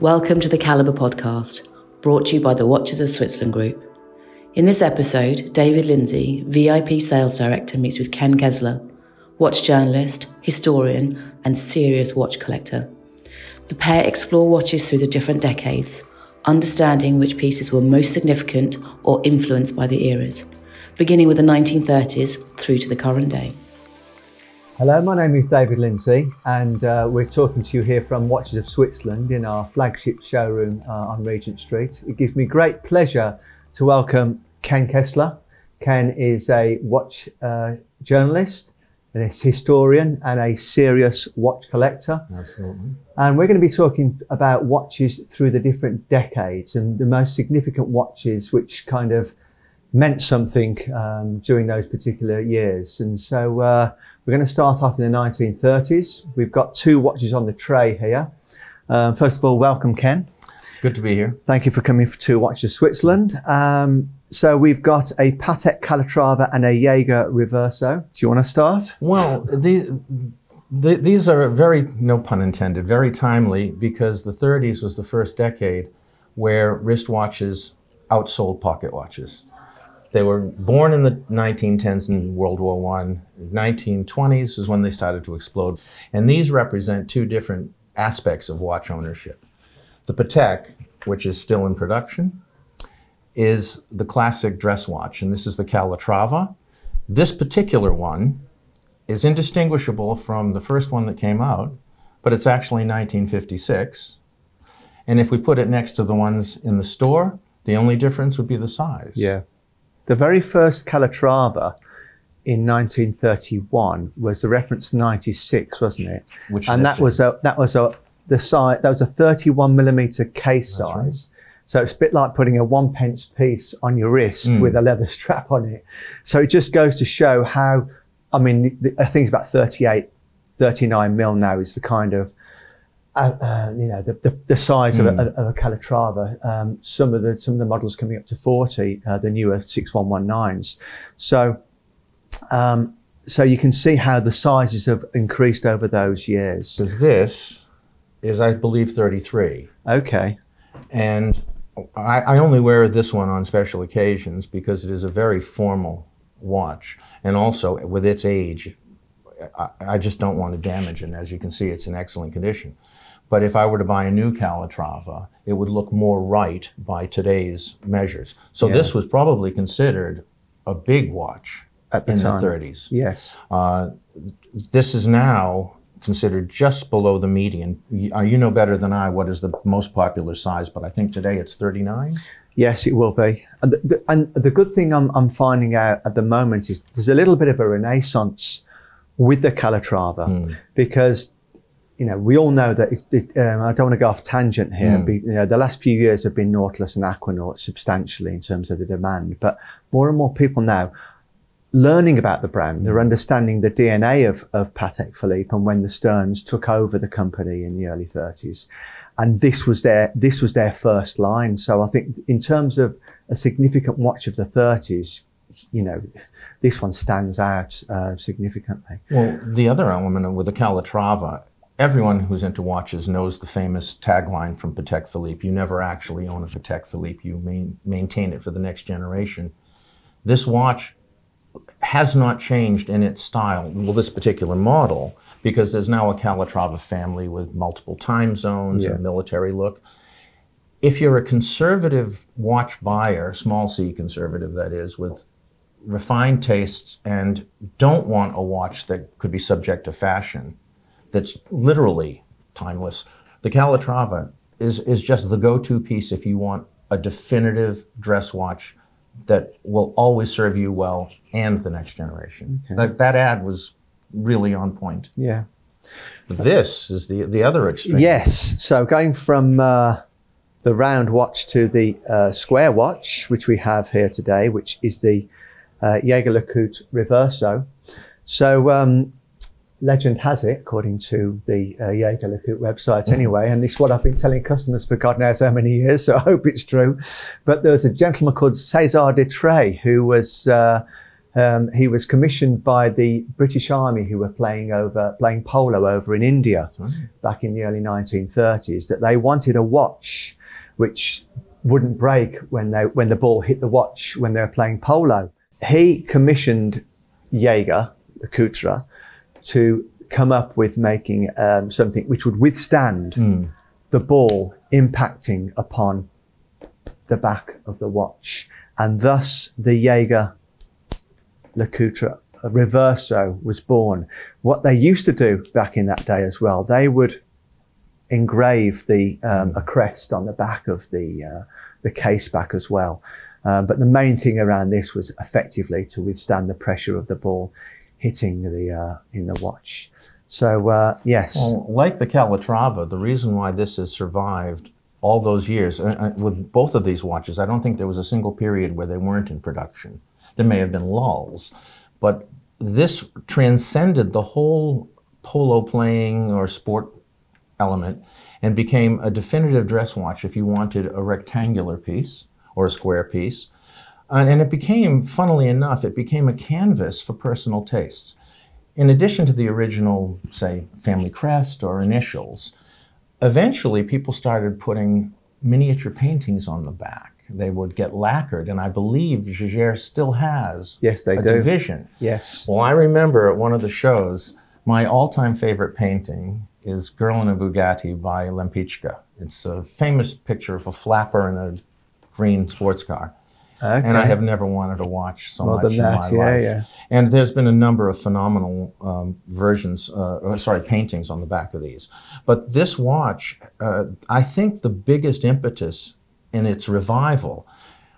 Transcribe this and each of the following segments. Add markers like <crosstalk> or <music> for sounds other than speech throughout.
Welcome to the Calibre podcast, brought to you by the Watches of Switzerland Group. In this episode, David Lindsay, VIP Sales Director, meets with Ken Kessler, watch journalist, historian, and serious watch collector. The pair explore watches through the different decades, understanding which pieces were most significant or influenced by the eras, beginning with the 1930s through to the current day. Hello, my name is David Lindsay, and uh, we're talking to you here from Watches of Switzerland in our flagship showroom uh, on Regent Street. It gives me great pleasure to welcome Ken Kessler. Ken is a watch uh, journalist, a historian, and a serious watch collector. Absolutely. And we're going to be talking about watches through the different decades and the most significant watches which kind of meant something um, during those particular years. And so uh, we're going to start off in the 1930s. We've got two watches on the tray here. Um, first of all, welcome, Ken. Good to be here. Thank you for coming for Two Watches Switzerland. Um, so we've got a Patek Calatrava and a Jaeger Reverso. Do you want to start? Well, the, the, these are very, no pun intended, very timely because the 30s was the first decade where wristwatches outsold pocket watches. They were born in the 1910s in World War One. 1920s is when they started to explode. And these represent two different aspects of watch ownership. The Patek, which is still in production, is the classic dress watch, and this is the Calatrava. This particular one is indistinguishable from the first one that came out, but it's actually 1956. And if we put it next to the ones in the store, the only difference would be the size. Yeah. The very first Calatrava in 1931 was the reference 96, wasn't it? Which and that was a that was a the size that was a 31 millimeter case That's size. right. So it's a bit like putting a one pence piece on your wrist Mm. with a leather strap on it. So it just goes to show how, I mean, the, I think it's about 38, 39 mil now is the kind of, uh, uh, you know, the, the, the size of, a, Mm. of a Calatrava. Um, some of the some of the models coming up to 40, uh, the newer 6119s. So, um, so you can see how the sizes have increased over those years. Because this is, I believe, 33. Okay. And I, I only wear this one on special occasions because it is a very formal watch. And also, with its age, I, I just don't want to damage it. And as you can see, it's in excellent condition. But if I were to buy a new Calatrava, it would look more right by today's measures. So Yeah. this was probably considered a big watch At the in time. the 30s. Yes. Uh, this is now considered just below the median. You, uh, you know better than I what is the most popular size, but I think today it's 39. Yes, it will be. And the, the, and the good thing I'm, I'm finding out at the moment is there's a little bit of a renaissance with the Calatrava Hmm. because, you know, we all know that it, it, um, I don't want to go off tangent here. Hmm. Be, you know, the last few years have been Nautilus and Aquanaut substantially in terms of the demand, but more and more people now learning about the brand, they're understanding the DNA of, of Patek Philippe and when the Sterns took over the company in the early 30s. And this was their, this was their first line. So I think in terms of a significant watch of the 30s, you know, this one stands out uh, significantly. Well, the other element with the Calatrava, everyone who's into watches knows the famous tagline from Patek Philippe you never actually own a Patek Philippe, you main, maintain it for the next generation. This watch has not changed in its style, well, this particular model, because there's now a Calatrava family with multiple time zones Yeah. and a military look. If you're a conservative watch buyer, small c conservative that is, with refined tastes and don't want a watch that could be subject to fashion, that's literally timeless, the Calatrava is, is just the go to piece if you want a definitive dress watch that will always serve you well and the next generation. That, that ad was really on point. Yeah. This is the, the other extreme. Yes. So going from uh, the round watch to the uh, square watch, which we have here today, which is the uh, Jaeger LeCoultre Reverso. So um, legend has it, according to the uh, Jaeger website anyway, and it's what I've been telling customers for God knows how many years, <laughs> so I hope it's true. But there was a gentleman called César de Trey who was uh, Um, he was commissioned by the British Army, who were playing over playing polo over in India right. back in the early 1930s. That they wanted a watch which wouldn't break when they when the ball hit the watch when they were playing polo. He commissioned Jaeger, LeCoultre, to come up with making um, something which would withstand Mm. the ball impacting upon the back of the watch. And thus the Jaeger LeCoultre Reverso was born. What they used to do back in that day as well, they would engrave the um, a crest on the back of the uh, the case back as well. Um, but the main thing around this was effectively to withstand the pressure of the ball hitting the uh, in the watch. So uh, yes, Well, like the Calatrava, the reason why this has survived all those years, uh, with both of these watches, I don't think there was a single period where they weren't in production. There may have been lulls, but this transcended the whole polo playing or sport element and became a definitive dress watch if you wanted a rectangular piece or a square piece. And, and it became, funnily enough, it became a canvas for personal tastes. In addition to the original, say, family crest or initials, eventually people started putting miniature paintings on the back. They would get lacquered, and I believe Jaeger still has Yes, they a do. division. yes, Well, I remember at one of the shows, my all-time favorite painting is "Girl in a Bugatti" by Lempicka. It's a famous picture of a flapper in a green sports car, okay. and I have never wanted to watch so More much in my yeah, life. yeah. And there's been a number of phenomenal um, versions, uh, or, sorry, paintings on the back of these. But this watch, uh, I think the biggest impetus in its revival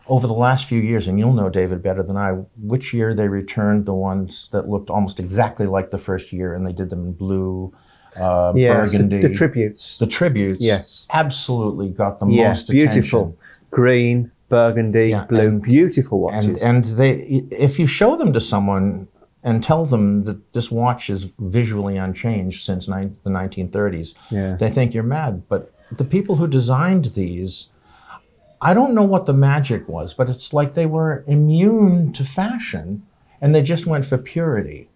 over the last few years, and you'll know David better than I, which year they returned the ones that looked almost exactly like the first year, and they did them in blue, uh, yes, the, burgundy. the tributes. The tributes, Yes. absolutely got the yeah, most beautiful, attention. green, burgundy, Yeah, blue, and- beautiful watches. And and they, if you show them to someone and tell them that this watch is visually unchanged since nine, the 1930s, Yeah. they think you're mad. But the people who designed these, I don't know what the magic was, but it's like they were immune to fashion, and they just went for purity.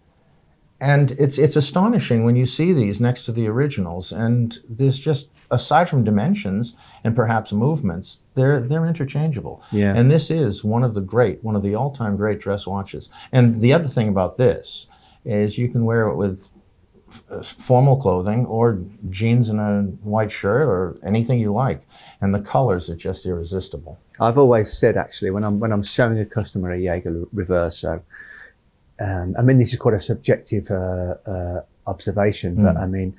And it's it's astonishing when you see these next to the originals, and there's just aside from dimensions and perhaps movements, they're they're interchangeable. Yeah. And this is one of the great, one of the all-time great dress watches. And the other thing about this is you can wear it with f- formal clothing or jeans and a white shirt or anything you like, and the colors are just irresistible. I've always said actually when I'm when I'm showing a customer a Jaeger Reverso, um, I mean this is quite a subjective uh, uh, observation, but I mean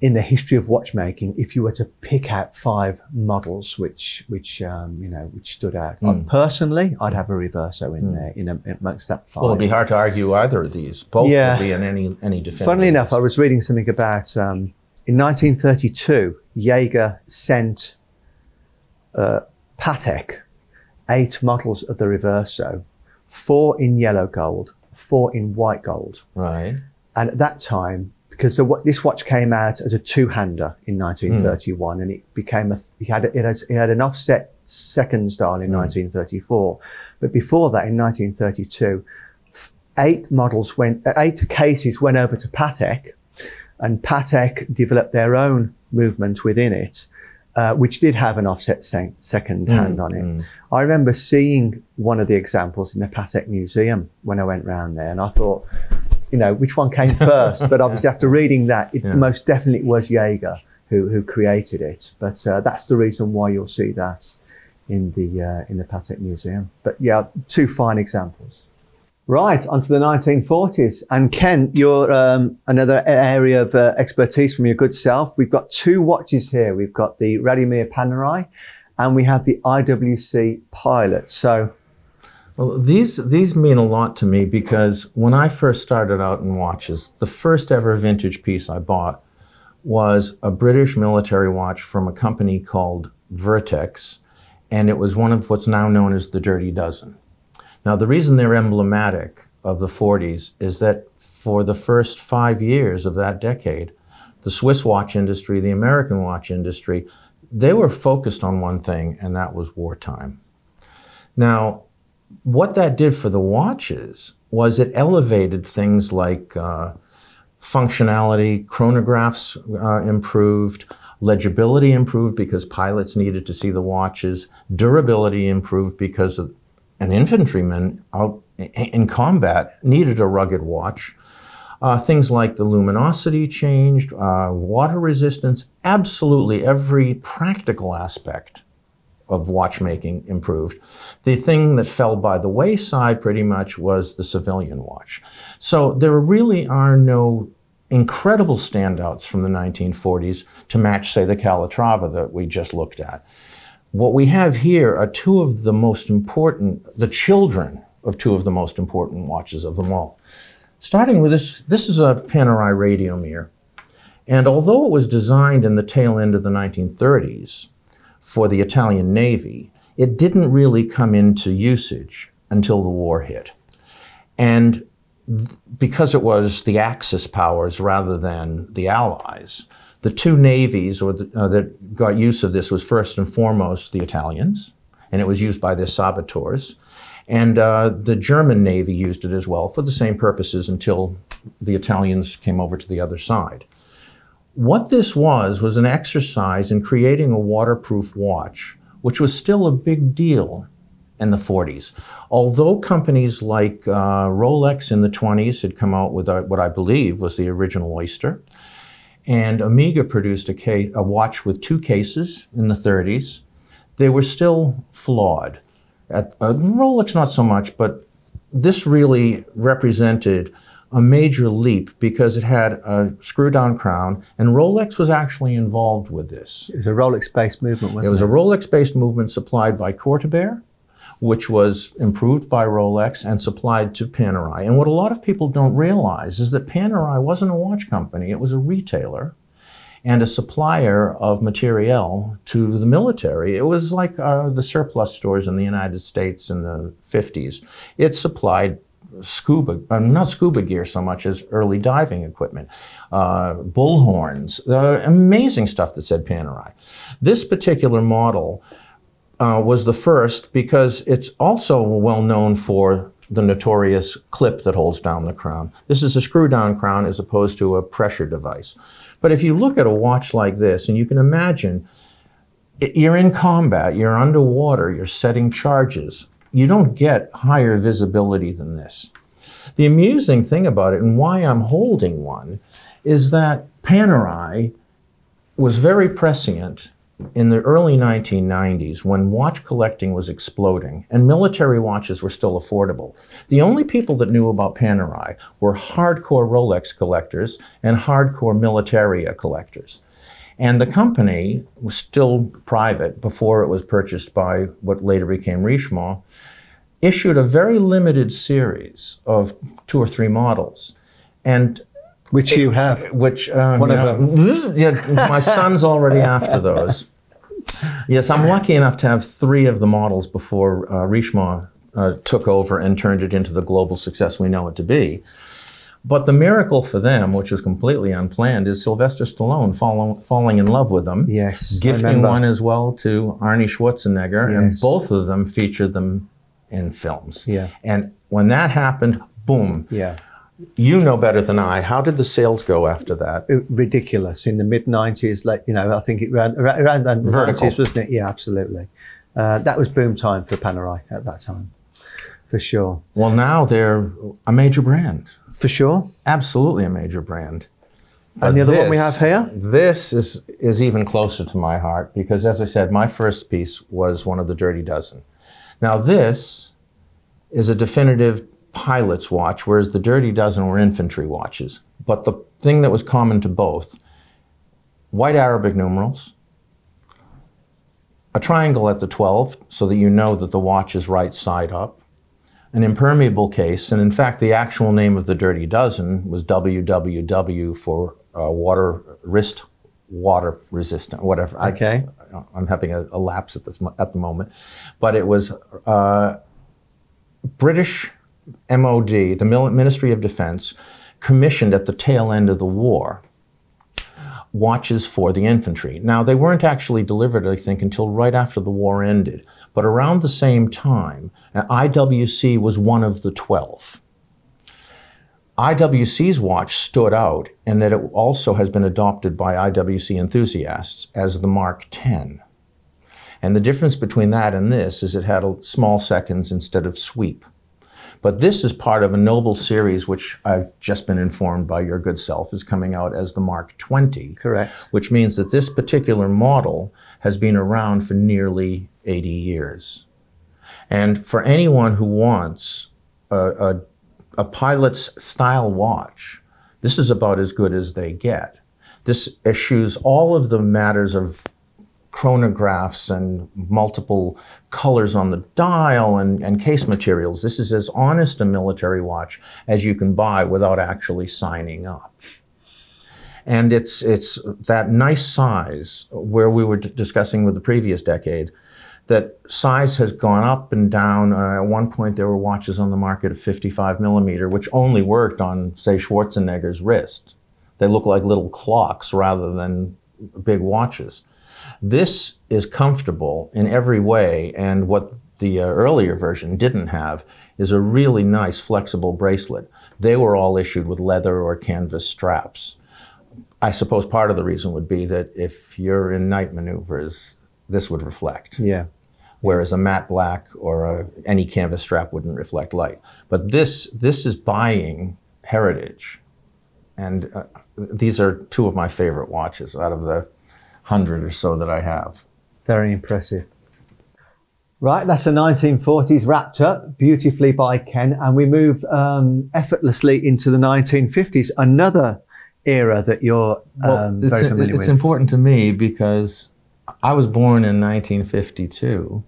in the history of watchmaking, if you were to pick out five models which which um, you know which stood out, I- personally I'd have a Reverso in there in a, amongst that five. Well, it'd be hard to argue either of these. Both Yeah. would be in any any definitive. Funnily enough, I was reading something about um, in 1932, Jaeger sent uh, Patek eight models of the Reverso, four in yellow gold, four in white gold. right. And at that time, because the, this watch came out as a two-hander in 1931, and it became a, it had, it, has, it had an offset second dial in 1934. But before that, in 1932, eight models went, uh, eight cases went over to Patek, and Patek developed their own movement within it, uh, which did have an offset se- second hand on it. I remember seeing one of the examples in the Patek Museum when I went round there, and I thought, you know, which one came first? but <laughs> obviously, after reading that, it most definitely was Jaeger who, who created it. But uh, that's the reason why you'll see that in the uh, in the Patek Museum. But yeah, two fine examples. Right, onto the 1940s. And Ken, you're um, another area of uh, expertise from your good self. We've got two watches here. We've got the Radiomir Panerai and we have the IWC Pilot. So, Well, these these mean a lot to me because when I first started out in watches, the first ever vintage piece I bought was a British military watch from a company called Vertex, and it was one of what's now known as the Dirty Dozen. Now, the reason they're emblematic of the 40s is that for the first five years of that decade, the Swiss watch industry, the American watch industry, they were focused on one thing, and that was wartime. Now, what that did for the watches was it elevated things like uh, functionality, chronographs uh, improved, legibility improved because pilots needed to see the watches, durability improved because an infantryman out in combat needed a rugged watch. Uh, things like the luminosity changed, uh, water resistance, absolutely every practical aspect of watchmaking improved. The thing that fell by the wayside pretty much was the civilian watch. So there really are no incredible standouts from the 1940s to match, say, the Calatrava that we just looked at. What we have here are two of the most important, the children of two of the most important watches of them all. Starting with this, this is a Panerai Radiomir. And although it was designed in the tail end of the 1930s for the Italian Navy, it didn't really come into usage until the war hit. And th- because it was the Axis powers rather than the Allies, the two navies the, uh, that got use of this was first and foremost the Italians, and it was used by their saboteurs. And uh, the German Navy used it as well for the same purposes until the Italians came over to the other side. What this was was an exercise in creating a waterproof watch, which was still a big deal in the 40s. Although companies like uh, Rolex in the 20s had come out with a, what I believe was the original Oyster, and Omega produced a, case, a watch with two cases in the 30s, they were still flawed. At, uh, Rolex, not so much, but this really represented a major leap because it had a screw down crown, and Rolex was actually involved with this. It was a Rolex based movement, wasn't it? was a Rolex based movement supplied by Cortébert, which was improved by Rolex and supplied to Panerai. And what a lot of people don't realize is that Panerai wasn't a watch company, it was a retailer and a supplier of materiel to the military. It was like uh, the surplus stores in the United States in the 50s. It supplied scuba, uh, not scuba gear so much as early diving equipment, uh, bullhorns, uh, amazing stuff that said Panerai. This particular model uh, was the first because it's also well known for the notorious clip that holds down the crown. This is a screw down crown as opposed to a pressure device. But if you look at a watch like this, and you can imagine you're in combat, you're underwater, you're setting charges, you don't get higher visibility than this. The amusing thing about it, and why I'm holding one, is that Panerai was very prescient in the early 1990s, when watch collecting was exploding and military watches were still affordable, the only people that knew about Panerai were hardcore Rolex collectors and hardcore Militaria collectors. And the company was still private before it was purchased by what later became Richemont, issued a very limited series of two or three models. And which you have. Which um, one of them. <laughs> Yeah, my son's already after those. Yes, I'm lucky enough to have three of the models before uh, Richemont uh, took over and turned it into the global success we know it to be. But the miracle for them, which is completely unplanned, is Sylvester Stallone follow, falling in love with them. Yes, gifting one as well to Arnie Schwarzenegger, yes. and both of them featured them in films. Yeah. And when that happened, boom. Yeah. You know better than I. How did the sales go after that? ridiculous. In the mid 90s, like, you know, I think it ran around, around the Vertical. 90s, wasn't it? Yeah, absolutely. Uh, that was boom time for Panerai at that time, for sure. Well, now they're a major brand. For sure. Absolutely a major brand. But and the other this, one we have here? This is, is even closer to my heart because, as I said, my first piece was one of the Dirty Dozen. Now, this is a definitive pilot's watch, whereas the Dirty Dozen were infantry watches. But the thing that was common to both white Arabic numerals, a triangle at the 12 so that you know that the watch is right side up, an impermeable case, and in fact, the actual name of the Dirty Dozen was WWW for uh, water wrist water resistant, whatever. Okay. I, am having a, a, lapse at this at the moment, but it was uh, British MOD, the Ministry of Defense, commissioned at the tail end of the war watches for the infantry. Now, they weren't actually delivered, I think, until right after the war ended. But around the same time, IWC was one of the 12. IWC's watch stood out in that it also has been adopted by IWC enthusiasts as the Mark 10. And the difference between that and this is it had a small seconds instead of sweep. But this is part of a noble series, which I've just been informed by your good self is coming out as the Mark 20. Correct. Which means that this particular model has been around for nearly 80 years. And for anyone who wants a, a, a pilot's style watch, this is about as good as they get. This eschews all of the matters of chronographs and multiple colors on the dial and, and case materials. This is as honest a military watch as you can buy without actually signing up. And it's, it's that nice size where we were discussing with the previous decade that size has gone up and down. Uh, at one point, there were watches on the market of 55 millimeter, which only worked on, say, Schwarzenegger's wrist. They look like little clocks rather than big watches. This is comfortable in every way, and what the uh, earlier version didn't have is a really nice flexible bracelet. They were all issued with leather or canvas straps. I suppose part of the reason would be that if you're in night maneuvers, this would reflect. Yeah. Whereas a matte black or a, any canvas strap wouldn't reflect light. But this this is buying heritage, and uh, these are two of my favorite watches out of the hundred or so that I have. Very impressive. Right, that's the 1940s wrapped up beautifully by Ken, and we move um, effortlessly into the 1950s, another era that you're um, well, very familiar it's with. important to me because I was born in 1952,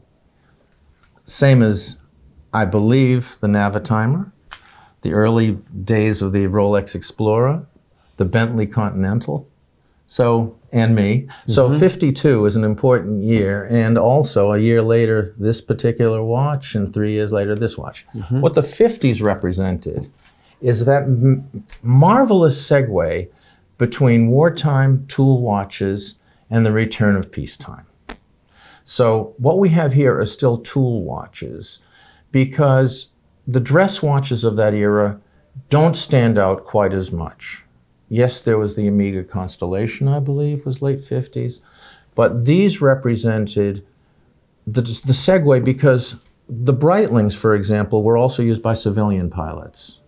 same as I believe the Navitimer, the early days of the Rolex Explorer, the Bentley Continental. So and me. So Mm-hmm. 52 is an important year, and also a year later, this particular watch, and three years later, this watch. Mm-hmm. What the 50s represented is that m- marvelous segue between wartime tool watches and the return of peacetime. So, what we have here are still tool watches because the dress watches of that era don't stand out quite as much. Yes, there was the Omega Constellation, I believe, was late 50s, but these represented the, the segue because the Breitlings, for example, were also used by civilian pilots.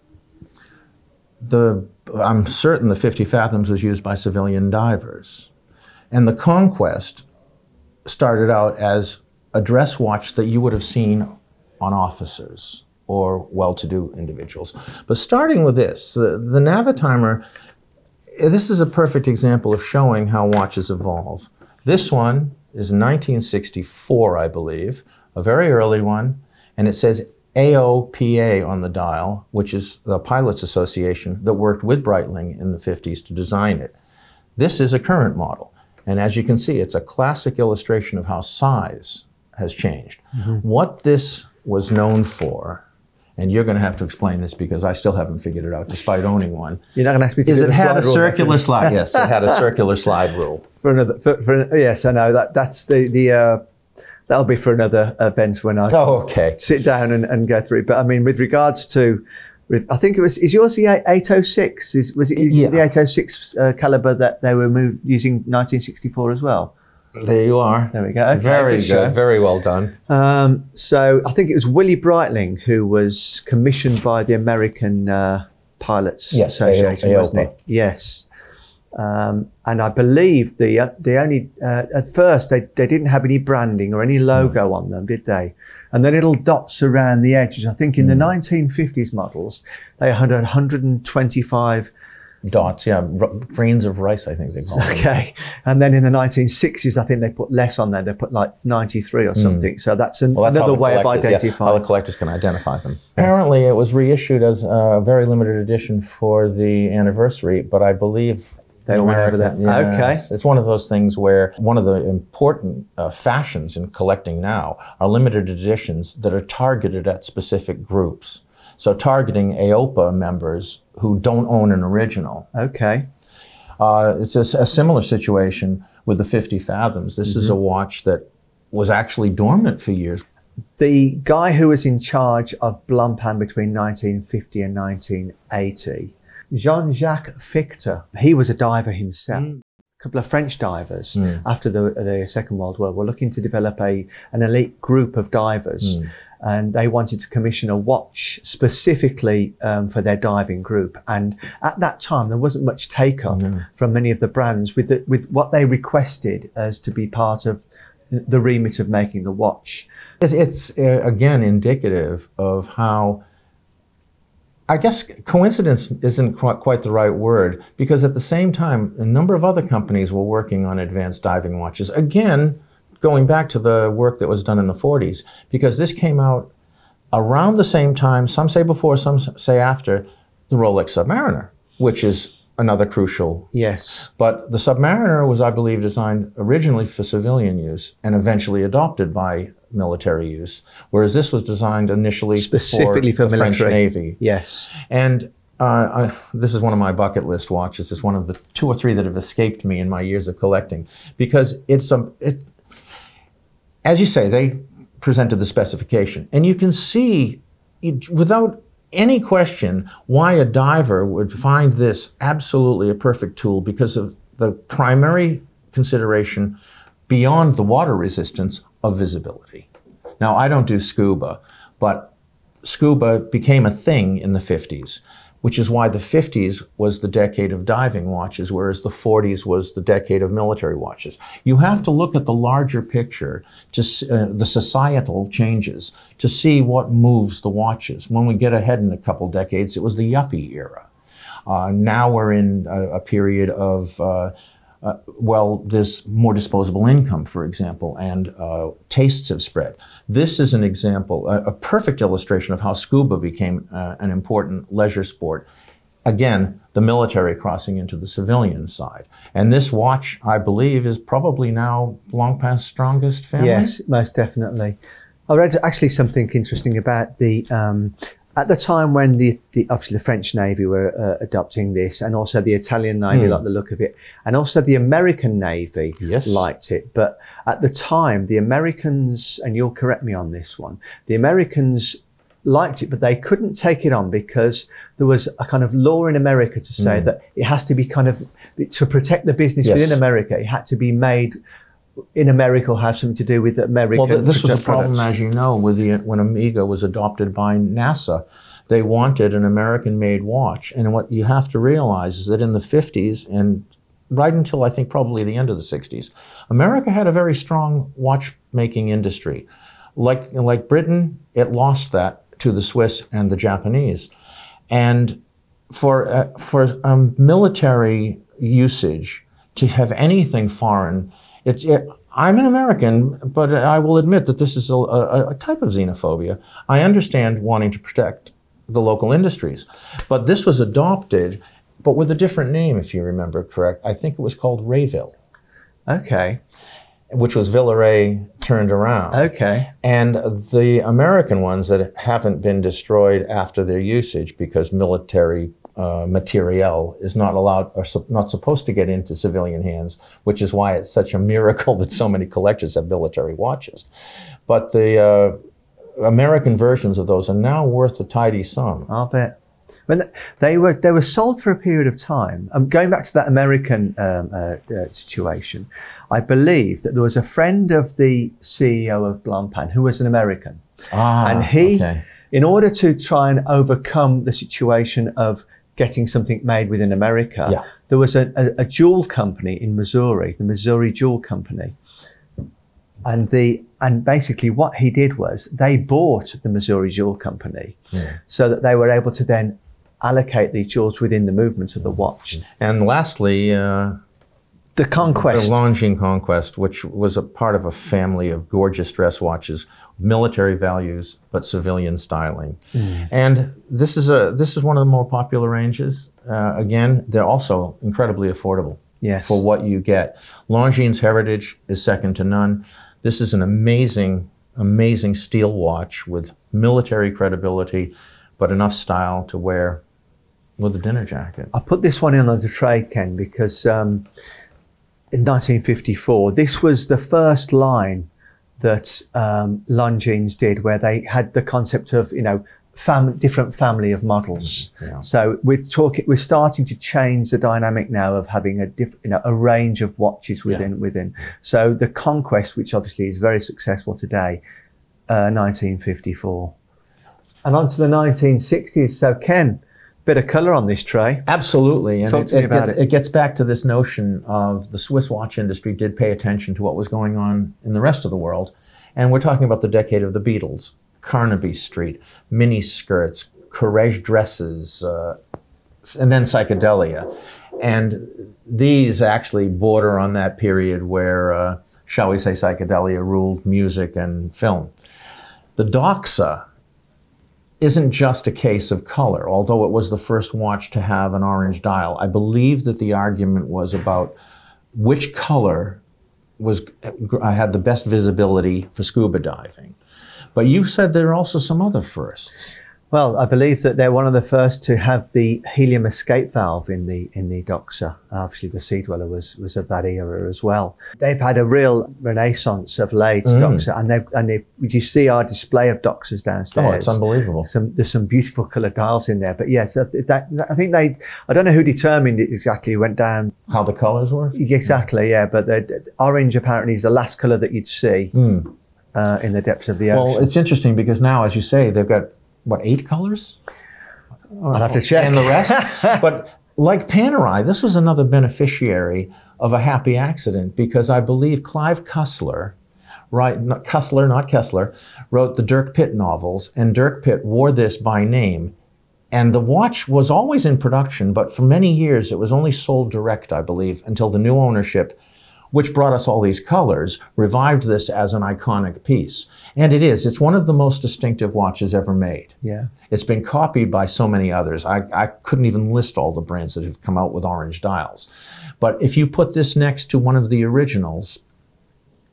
The, I'm certain the 50 Fathoms was used by civilian divers. And the Conquest started out as a dress watch that you would have seen on officers or well to do individuals. But starting with this, the, the Navitimer this is a perfect example of showing how watches evolve. This one is 1964, I believe, a very early one, and it says AOPA on the dial, which is the Pilots Association that worked with Breitling in the 50s to design it. This is a current model, and as you can see, it's a classic illustration of how size has changed. What this was known for, and you're going to have to explain this because I still haven't figured it out despite owning one, You're not going to ask me to is it had a circular slide. Yes, it had a <laughs> circular slide rule. for another. For, for, yes, I know that. That's the the. Uh, that'll be for another event when I Oh, okay. sit down and, and go through. it. But I mean, with regards to, with, I think it was is yours the 806? Is was it is Yeah. the 806 uh, caliber that they were moved, using 1964 as well? There you are. There we go. Okay, very good show. Very well done. Um, so I think it was Willie Breitling who was commissioned by the American uh, Pilots Yes, Association, AO- wasn't AOPA. it? Yes. Um, and I believe the uh, the only uh, at first they, they didn't have any branding or any logo on them, did they? And the little dots around the edges. I think in the 1950s models they had 125 Dots, yeah. R- grains of rice, I think they call them. Okay. And then in the 1960s, I think they put less on there. They put like 93 or something. So that's, an, Hmm. Well, that's another way of collectors- yeah, how identifying. the collectors can identify them. Apparently, it was reissued as a very limited edition for the anniversary, but I believe They the went over that. American- Okay. It's one of those things where one of the important uh, fashions in collecting now are limited editions that are targeted at specific groups. So, targeting AOPA members who don't own an original. Okay. Uh, it's a, a similar situation with the 50 Fathoms. This is a watch that was actually dormant for years. The guy who was in charge of Blancpain between 1950 and 1980, Jean-Jacques Fichter, he was a diver himself. A couple of French divers after the, the Second World War were looking to develop a an elite group of divers, and they wanted to commission a watch specifically um, for their diving group. And at that time, there wasn't much take up from many of the brands with the, with what they requested as to be part of the remit of making the watch. It's, it's uh, again indicative of how. I guess coincidence isn't quite, the right word because at the same time, a number of other companies were working on advanced diving watches. Again, going back to the work that was done in the 40s, because this came out around the same time, some say before, some say after, the Rolex Submariner, which is another crucial Yes. but the Submariner was, I believe, designed originally for civilian use and eventually adopted by military use, whereas this was designed initially Specifically for the French. Navy. Yes. And uh, I, this is one of my bucket list watches. It's one of the two or three that have escaped me in my years of collecting because it's a it. As you say, they presented the specification, and you can see without any question why a diver would find this absolutely a perfect tool because of the primary consideration beyond the water resistance of visibility. Now, I don't do scuba, but scuba became a thing in the 50s, which is why the 50s was the decade of diving watches, whereas the 40s was the decade of military watches. You have to look at the larger picture, to uh, the societal changes, to see what moves the watches. When we get ahead in a couple decades, it was the yuppie era. Uh, now we're in a, a period of, uh, uh, well, there's more disposable income, for example, and uh, tastes have spread. This is an example, a, a perfect illustration of how scuba became uh, an important leisure sport. Again, the military crossing into the civilian side. And this watch, I believe, is probably now long past strongest family. Yes, most definitely. I read actually something interesting about the um, at the time when the, the obviously the French Navy were uh, adopting this, and also the Italian Navy liked the look of it, and also the American Navy Yes. liked it. But at the time, the Americans, and you'll correct me on this one, the Americans liked it, but they couldn't take it on because there was a kind of law in America to say that it has to be kind of to protect the business Yes. within America. It had to be made in America or have something to do with American. Well, th- this was a problem, products. as you know, with the when Omega was adopted by NASA. They wanted an American-made watch, and what you have to realize is that in the 50s and right until I think probably the end of the 60s, America had a very strong watchmaking industry. Like like Britain, it lost that to the Swiss and the Japanese, and for uh, for um, military usage to have anything foreign, it's it, I'm an American, but I will admit that this is a, a, a type of xenophobia. I understand wanting to protect the local industries, but this was adopted, but with a different name, if you remember correct. I think it was called Rayville, Okay. which was Villeray turned around. Okay. And the American ones that haven't been destroyed after their usage because military uh, materiel is not allowed or sup- not supposed to get into civilian hands, which is why it's such a miracle <laughs> that so many collectors have military watches. But the uh, American versions of those are now worth a tidy sum. I'll bet. When they were they were sold for a period of time. Um, going back to that American um, uh, uh, situation, I believe that there was a friend of the CEO of Blancpain who was an American, Ah, and he, okay. in order to try and overcome the situation of getting something made within America, Yeah. there was a, a, a jewel company in Missouri, the Missouri Jewel Company, and the and basically what he did was they bought the Missouri Jewel Company, so that they were able to then allocate these jewels within the movement of the watch. And lastly, uh, The conquest. The Longines Conquest, which was a part of a family of gorgeous dress watches, military values but civilian styling, and this is a this is one of the more popular ranges. Uh, again, they're also incredibly affordable Yes. for what you get. Longines Heritage is second to none. This is an amazing, amazing steel watch with military credibility, but enough style to wear with a dinner jacket. I put this one in on the tray, Ken, because um, in 1954, this was the first line that um, Longines did, where they had the concept of you know fam- different family of models. Yeah. So we're talking, we're starting to change the dynamic now of having a diff, you know, a range of watches within within. So the conquest, which obviously is very successful today, uh, 1954, and on to the 1960s. So Ken, bit of colour on this tray. Absolutely, and Talk it, to me it about gets, it. it gets back to this notion of the Swiss watch industry did pay attention to what was going on in the rest of the world, and we're talking about the decade of the Beatles, Carnaby Street, mini skirts, Courrèges dresses, uh, and then psychedelia, and these actually border on that period where, uh, shall we say, psychedelia ruled music and film. The Doxa isn't just a case of color, although it was the first watch to have an orange dial. I believe that the argument was about which color was I had the best visibility for scuba diving. But you said there are also some other firsts. Well, I believe that they're one of the first to have the helium escape valve in the in the Doxa. Obviously, the Sea Dweller was was of that era as well. They've had a real renaissance of late Mm. Doxa, and they've and they've, you see our display of Doxas downstairs. Oh, it's unbelievable. Some, there's some beautiful coloured dials in there, but yes, that, that I think they. I don't know who determined it exactly. Went down How the colors were? exactly, yeah. But the, orange apparently is the last colour that you'd see uh, in the depths of the ocean. Well, it's interesting because now, as you say, they've got what eight colors? I'll have to check. and the rest. <laughs> but like Panerai, this was another beneficiary of a happy accident because I believe Clive Cussler, right, not Cussler, not Kessler, wrote the Dirk Pitt novels, and Dirk Pitt wore this by name. And the watch was always in production, but for many years it was only sold direct, I believe, until the new ownership, which brought us all these colors, revived this as an iconic piece. And it is. It's one of the most distinctive watches ever made. yeah. It's been copied by so many others. I, I couldn't even list all the brands that have come out with orange dials. But if you put this next to one of the originals,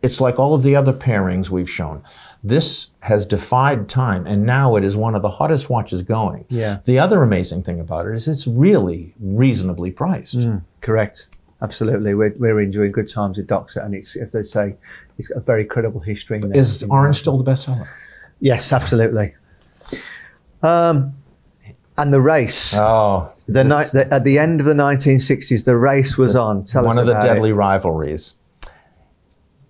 it's like all of the other pairings we've shown. This has defied time, and now it is one of the hottest watches going. Yeah. The other amazing thing about it is it's really reasonably priced. Mm, correct. Absolutely. We're, we're enjoying good times with Doxa, and it's, as they say, it's got a very credible history. in there. Is orange still the bestseller? Yes, absolutely. Um, and the race. Oh, the, ni- the At the end of the 1960s, the race was on. Tell us one of the deadly it. rivalries.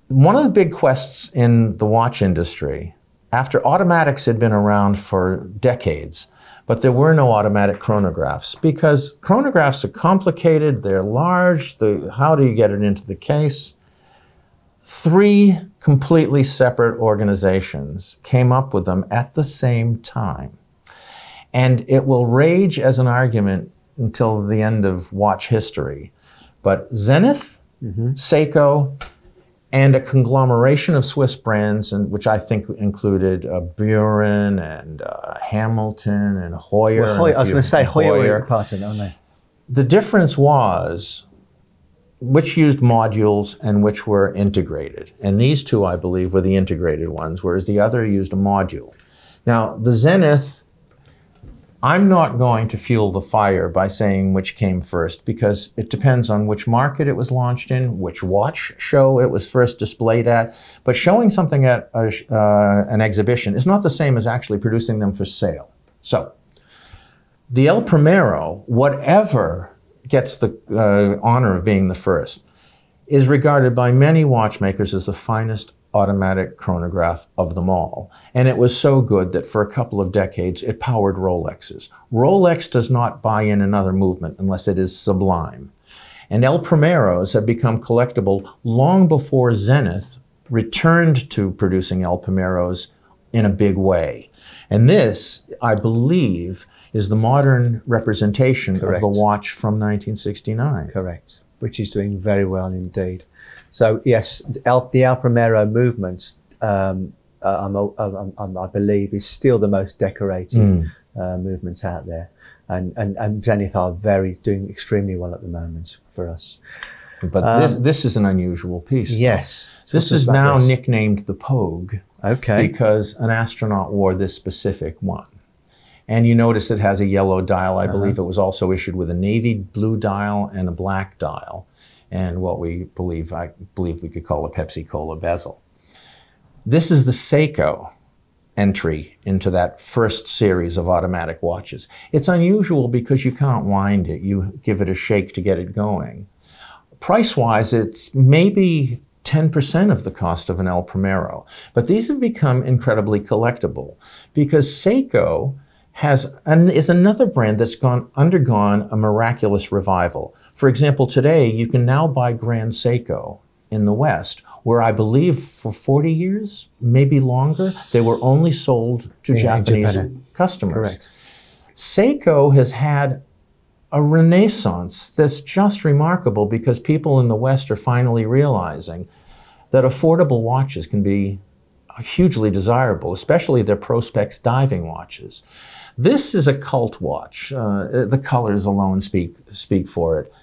One of the big quests in the watch industry, after automatics had been around for decades, but there were no automatic chronographs because chronographs are complicated, they're large, the, how do you get it into the case? Three completely separate organizations came up with them at the same time. And it will rage as an argument until the end of watch history. But Zenith, Seiko, and a conglomeration of Swiss brands, and which I think included uh, Buren and uh, Hamilton and Heuer. Well, and I was going to say Heuer, Heuer. were part of it, aren't they? The difference was which used modules and which were integrated. And these two, I believe, were the integrated ones, whereas the other used a module. Now, the Zenith, I'm not going to fuel the fire by saying which came first because it depends on which market it was launched in, which watch show it was first displayed at. But showing something at a, uh, an exhibition is not the same as actually producing them for sale. So, the El Primero, whatever gets the uh, honor of being the first, is regarded by many watchmakers as the finest automatic chronograph of them all. And it was so good that for a couple of decades it powered Rolexes. Rolex does not buy in another movement unless it is sublime. And El Primeros have become collectible long before Zenith returned to producing El Primeros in a big way. And this, I believe, is the modern representation Correct. of the watch from 1969. Correct. Which is doing very well indeed. So, yes, El, the El Primero movement, um, uh, I'm, I'm, I'm, I believe, is still the most decorated Mm. uh, movement out there. And, and, and Zenith are very doing extremely well at the moment for us. But Um, this, this is an unusual piece. Yes. This is now this. nicknamed the Pogue Okay. because an astronaut wore this specific one. And you notice it has a yellow dial. I uh-huh. believe it was also issued with a navy blue dial and a black dial, and what we believe I believe we could call a Pepsi Cola bezel. This is the Seiko entry into that first series of automatic watches. It's unusual because you can't wind it. You give it a shake to get it going. Price-wise, it's maybe 10% of the cost of an El Primero. But these have become incredibly collectible because Seiko has and is another brand that's gone undergone a miraculous revival. For example, today you can now buy Grand Seiko in the West, where I believe for 40 years, maybe longer, they were only sold to Yeah, Japanese Japan. customers. Correct. Seiko has had a renaissance that's just remarkable because people in the West are finally realizing that affordable watches can be hugely desirable, especially their Prospex diving watches. This is a cult watch. Uh, the colors alone speak speak for it.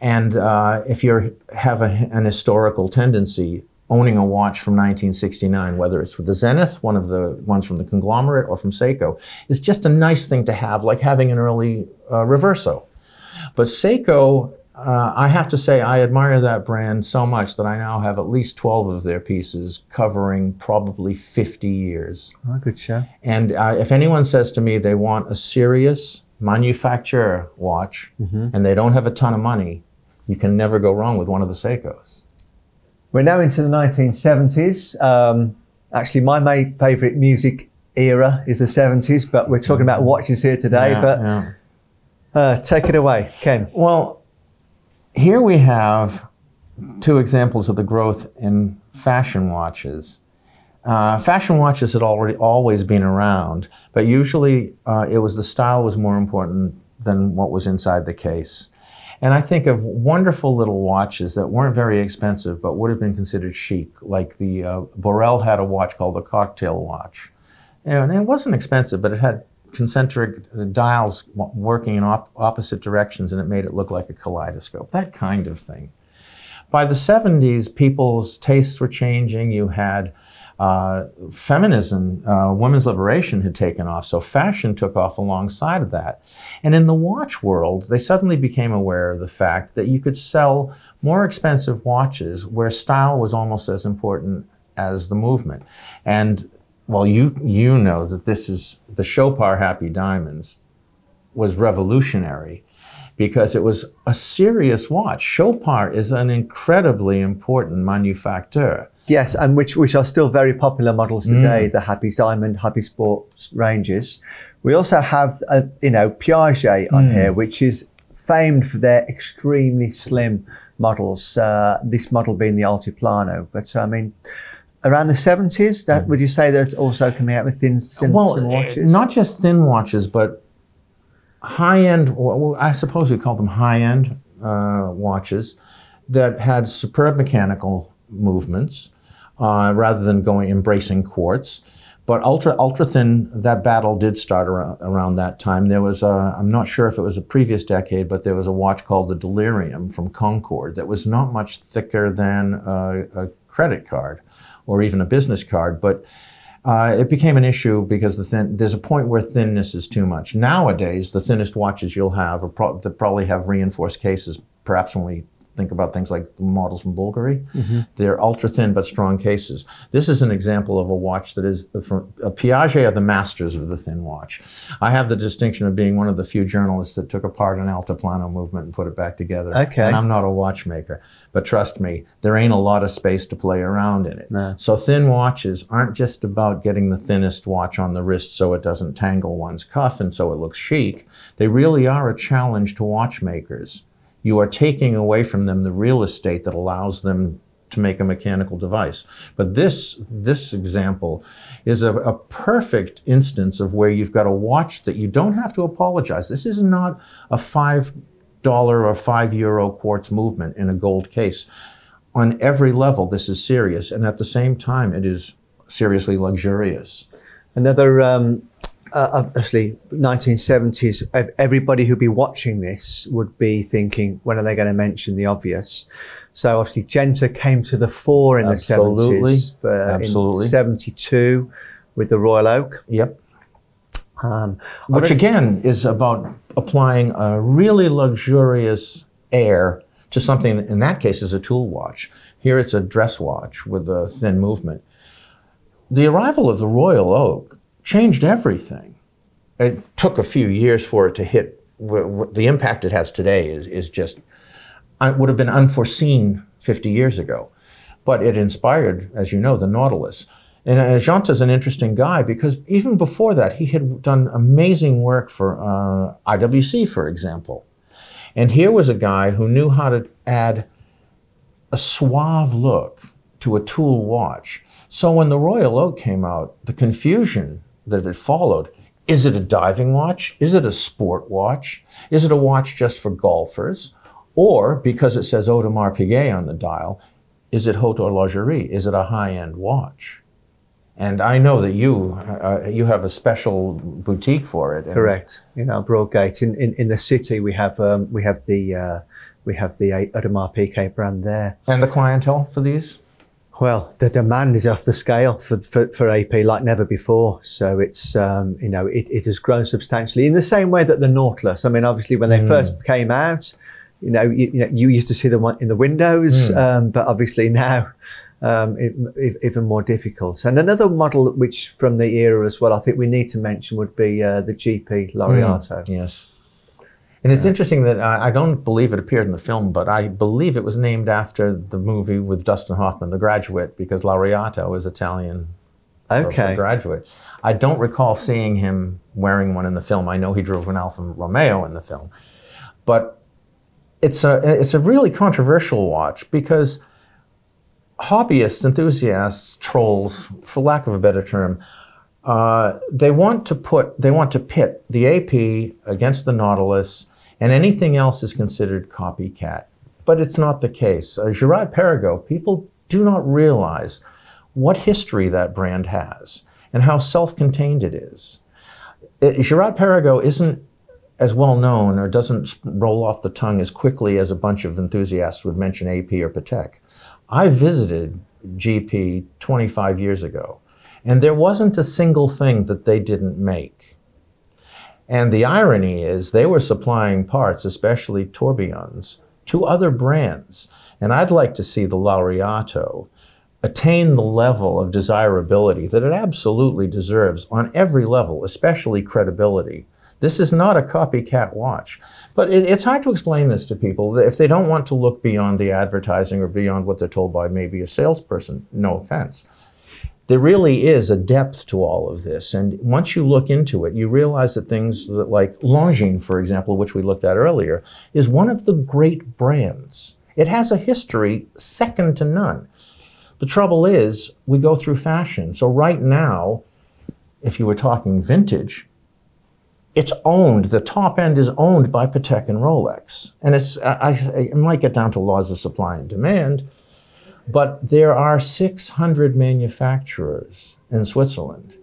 And uh, if you have a, an historical tendency, owning a watch from 1969, whether it's with the Zenith, one of the ones from the conglomerate, or from Seiko, is just a nice thing to have, like having an early uh, Reverso. But Seiko, uh, I have to say, I admire that brand so much that I now have at least 12 of their pieces covering probably 50 years. Oh, good show. And uh, if anyone says to me they want a serious manufacturer watch and they don't have a ton of money, you can never go wrong with one of the Seikos. We're now into the 1970s. Um, actually, my main favourite music era is the 70s, but we're talking about watches here today. Yeah, but yeah. Uh, take it away, Ken. Well, here we have two examples of the growth in fashion watches. Uh, fashion watches had already always been around, but usually uh, it was the style was more important than what was inside the case. And I think of wonderful little watches that weren't very expensive, but would have been considered chic. Like the uh, Borel had a watch called the Cocktail Watch, and it wasn't expensive, but it had concentric dials working in op- opposite directions, and it made it look like a kaleidoscope. That kind of thing. By the 70s, people's tastes were changing. You had uh, feminism, uh, women's liberation had taken off, so fashion took off alongside of that. And in the watch world, they suddenly became aware of the fact that you could sell more expensive watches where style was almost as important as the movement. And well, you you know that this is the Chopard Happy Diamonds was revolutionary because it was a serious watch. Chopard is an incredibly important manufacturer. Yes, and which which are still very popular models today, the Happy Diamond, Happy Sports ranges. We also have, uh, you know, Piaget on here, which is famed for their extremely slim models. Uh, this model being the Altiplano, but I mean, around the seventies, that would you say they're also coming out with thin, thin, well, thin watches? not just thin watches, but high end. Well, I suppose we call them high end uh, watches that had superb mechanical movements uh, rather than going embracing quartz. But ultra ultra thin, that battle did start around, around that time. There was a, I'm not sure if it was a previous decade, but there was a watch called the Delirium from Concord that was not much thicker than a, a credit card or even a business card, but uh, it became an issue because the thin, there's a point where thinness is too much. Nowadays, the thinnest watches you'll have are pro- that probably have reinforced cases. Perhaps when we think about things like the models from Bulgari, mm-hmm. they're ultra thin but strong cases. This is an example of a watch that is from a Piaget are the masters of the thin watch. I have the distinction of being one of the few journalists that took apart an Altiplano movement and put it back together. Okay. And I'm not a watchmaker, but trust me, there ain't a lot of space to play around in it. No. So thin watches aren't just about getting the thinnest watch on the wrist so it doesn't tangle one's cuff and so it looks chic. They really are a challenge to watchmakers. You are taking away from them the real estate that allows them to make a mechanical device. But this this example is a, a perfect instance of where you've got a watch that you don't have to apologize. This is not a five dollar or five euro quartz movement in a gold case. On every level, this is serious, and at the same time, it is seriously luxurious. Another, um, uh, obviously, 1970s, everybody who'd be watching this would be thinking, when are they going to mention the obvious? So obviously, Genta came to the fore in Absolutely. the 70s. For, Absolutely. In 72 with the Royal Oak. Yep. Um, Which again is about applying a really luxurious air to something in that case is a tool watch. Here it's a dress watch with a thin movement. The arrival of the Royal Oak changed everything. It took a few years for it to hit. The impact it has today is, is just, it would have been unforeseen 50 years ago. But it inspired, as you know, the Nautilus. And uh, Genta's an interesting guy because even before that, he had done amazing work for uh, IWC, for example. And here was a guy who knew how to add a suave look to a tool watch. So when the Royal Oak came out, the confusion that it followed is it a diving watch? Is it a sport watch? Is it a watch just for golfers? Or because it says Audemars Piguet on the dial, is it haute horlogerie? Is it a high end watch? And I know that you uh, you have a special boutique for it. Correct. In our Broadgate in, in, in the city we have um, we have the uh, we have the Audemars Piguet brand there. And the clientele for these? Well, the demand is off the scale for, for, for AP like never before. So it's, um, you know, it, it has grown substantially in the same way that the Nautilus. I mean, obviously, when they first came out, you know, you, you know, you used to see them in the windows, um, but obviously now um, it, it, even more difficult. And another model which from the era as well, I think we need to mention would be uh, the GP Laureato. Yes. And it's interesting that I, I don't believe it appeared in the film, but I believe it was named after the movie with Dustin Hoffman, The Graduate, because Laureato is Italian for- for Okay. graduate. I don't recall seeing him wearing one in the film. I know he drove an Alfa Romeo in the film, but it's a it's a really controversial watch because hobbyists, enthusiasts, trolls, for lack of a better term, uh, they want to put they want to pit the AP against the Nautilus, and anything else is considered copycat. But it's not the case. Uh, Girard Perregaux, people do not realize what history that brand has and how self-contained it is. It, Girard Perregaux isn't as well known or doesn't roll off the tongue as quickly as a bunch of enthusiasts would mention AP or Patek. I visited GP 25 years ago, and there wasn't a single thing that they didn't make. And the irony is they were supplying parts, especially tourbillons, to other brands. And I'd like to see the Laureato attain the level of desirability that it absolutely deserves on every level, especially credibility. This is not a copycat watch. But it, it's hard to explain this to people if they don't want to look beyond the advertising or beyond what they're told by maybe a salesperson. No offense. There really is a depth to all of this. And once you look into it, you realize that things that, like Longines, for example, which we looked at earlier, is one of the great brands. It has a history second to none. The trouble is, we go through fashion. So, right now, if you were talking vintage, it's owned, the top end is owned by Patek and Rolex. And it's, I, I, it might get down to laws of supply and demand, but there are 600 manufacturers in Switzerland.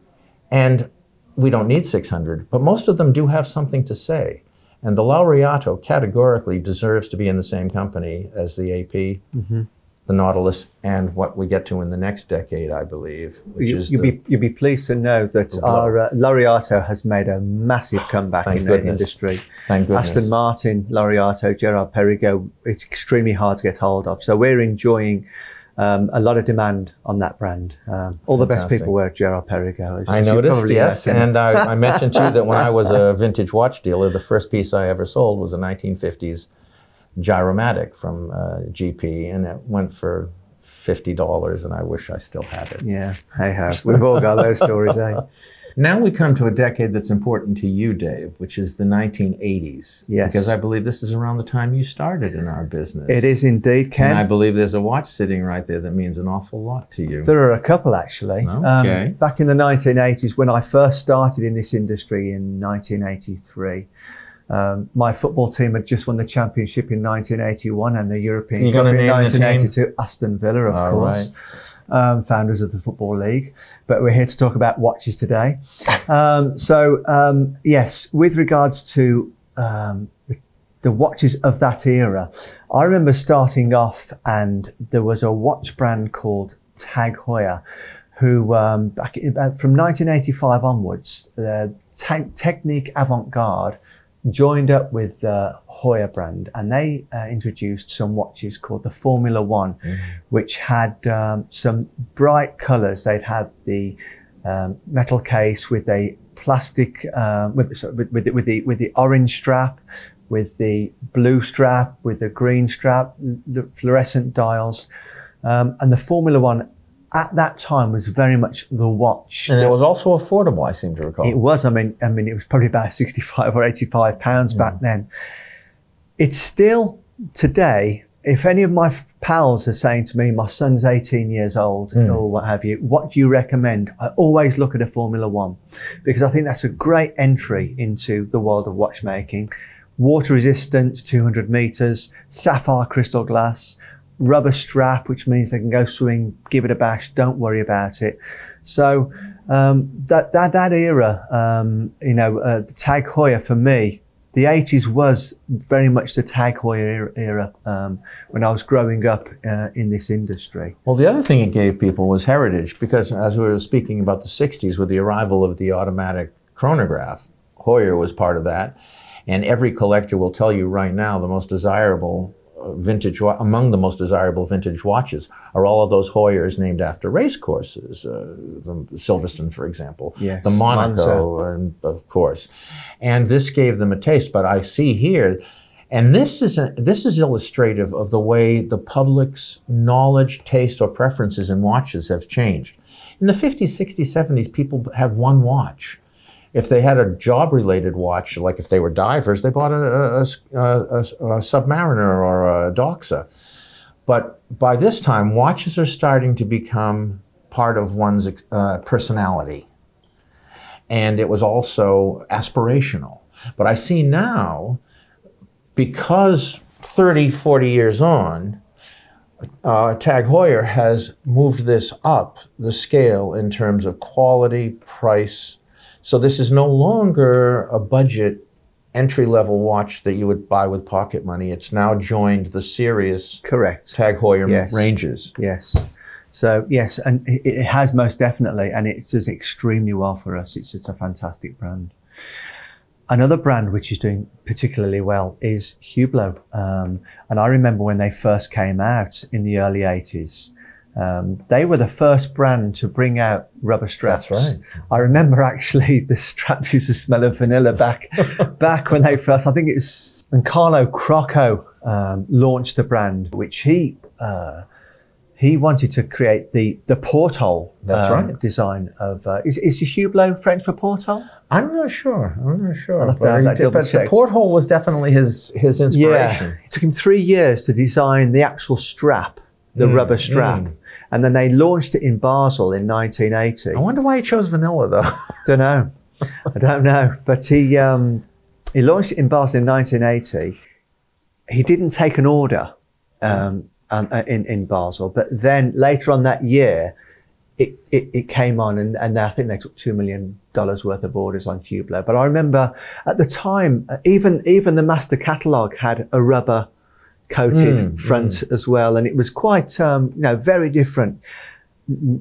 And we don't need 600, but most of them do have something to say. And the Laureato categorically deserves to be in the same company as the AP, the Nautilus, and what we get to in the next decade, I believe, which You, is you'll the, be you'll be pleased to know that our uh, Laureato has made a massive comeback in goodness. the industry. thank goodness. Aston Martin, Laureato, Girard Perregaux, it's extremely hard to get hold of. So we're enjoying um, a lot of demand on that brand. Um, all the best people wear Girard Perregaux. as- I noticed, yes. And I, I <laughs> mentioned too that when I was a vintage watch dealer, the first piece I ever sold was a 1950s Gyromatic from uh, GP, and it went for $50, and I wish I still had it. yeah, hey ho, we've all got those stories, eh? <laughs> Now we come to a decade that's important to you, Dave, which is the 1980s. Yes. Because I believe this is around the time you started in our business. It is indeed, Ken. And I believe there's a watch sitting right there that means an awful lot to you. There are a couple actually. Okay. Um, back in the 1980s, when I first started in this industry in 1983, um, my football team had just won the championship in 1981 and the European Cup in name the team? 1982. Aston Villa, of All course, um, founders of the Football League. But we're here to talk about watches today. Um, so um, yes, with regards to um, the the watches of that era. I remember starting off, and there was a watch brand called Tag Heuer, who um, back in, from 1985 onwards, the te- Technique Avant Garde joined up with the Heuer brand, and they uh, introduced some watches called the Formula One, which had um, some bright colours. They'd have the um, metal case with a plastic uh, with, sorry, with, with, the, with the with the orange strap, with the blue strap, with the green strap, the fluorescent dials, um, and the Formula One at that time was very much the watch. And it was also affordable, I seem to recall. It was. I mean, I mean, it was probably about sixty-five or eighty-five pounds hmm. back then. It's still today. If any of my f- pals are saying to me, "My son's eighteen years old," hmm. or what have you, what do you recommend? I always look at a Formula One because I think that's a great entry into the world of watchmaking. Water resistant, two hundred meters, sapphire crystal glass, rubber strap, which means they can go swimming, give it a bash, don't worry about it. So um, that that that era, um, you know, uh, the Tag Heuer for me, the 80s was very much the Tag Heuer era, era um, when I was growing up uh, in this industry. Well, the other thing it gave people was heritage, because as we were speaking about the 60s with the arrival of the automatic chronograph, Heuer was part of that. And every collector will tell you right now the most desirable vintage, among the most desirable vintage watches are all of those Heuers named after race courses. Uh, the Silverstone, for example, Yes, the Monaco, and of course. And this gave them a taste. But I see here, and this is a, this is illustrative of the way the public's knowledge, taste, or preferences in watches have changed. In the 50s, 60s, 70s, people had one watch. If they had a job-related watch, like if they were divers, they bought a, a- a- a- a Submariner or a Doxa. But by this time, watches are starting to become part of one's uh, personality. And it was also aspirational. But I see now, because 30, 40 years on, uh, Tag Heuer has moved this up the scale in terms of quality, price. So this is no longer a budget entry level watch that you would buy with pocket money. It's now joined the serious Correct. Tag Heuer Yes. ranges. Yes. So yes, and it, has most definitely, and it does extremely well for us. It's it's a fantastic brand. Another brand which is doing particularly well is Hublot, um, and I remember when they first came out in the early '80s. Um, they were the first brand to bring out rubber straps. That's right. I remember actually <laughs> the straps used to smell of vanilla back <laughs> back when they first. I think it was and Carlo Crocco um, launched the brand, which he uh, he wanted to create the the porthole That's um, right. design of is is the Hublot French for porthole? I'm not sure. I'm not sure. I'll have to But, that did- but the porthole was definitely his his inspiration. Yeah. It took him three years to design the actual strap, the Mm, rubber strap, and then they launched it in Basel in 1980. I wonder why he chose vanilla though. <laughs> don't know. I don't know. But he um, he launched it in Basel in 1980. He didn't take an order um, uh, in in Basel, but then later on that year, it, it, it came on, and, and I think they took two million dollars worth of orders on Hublot. But I remember at the time, uh, even even the master catalogue had a rubber coated Mm, front as well, and it was quite um, you know very different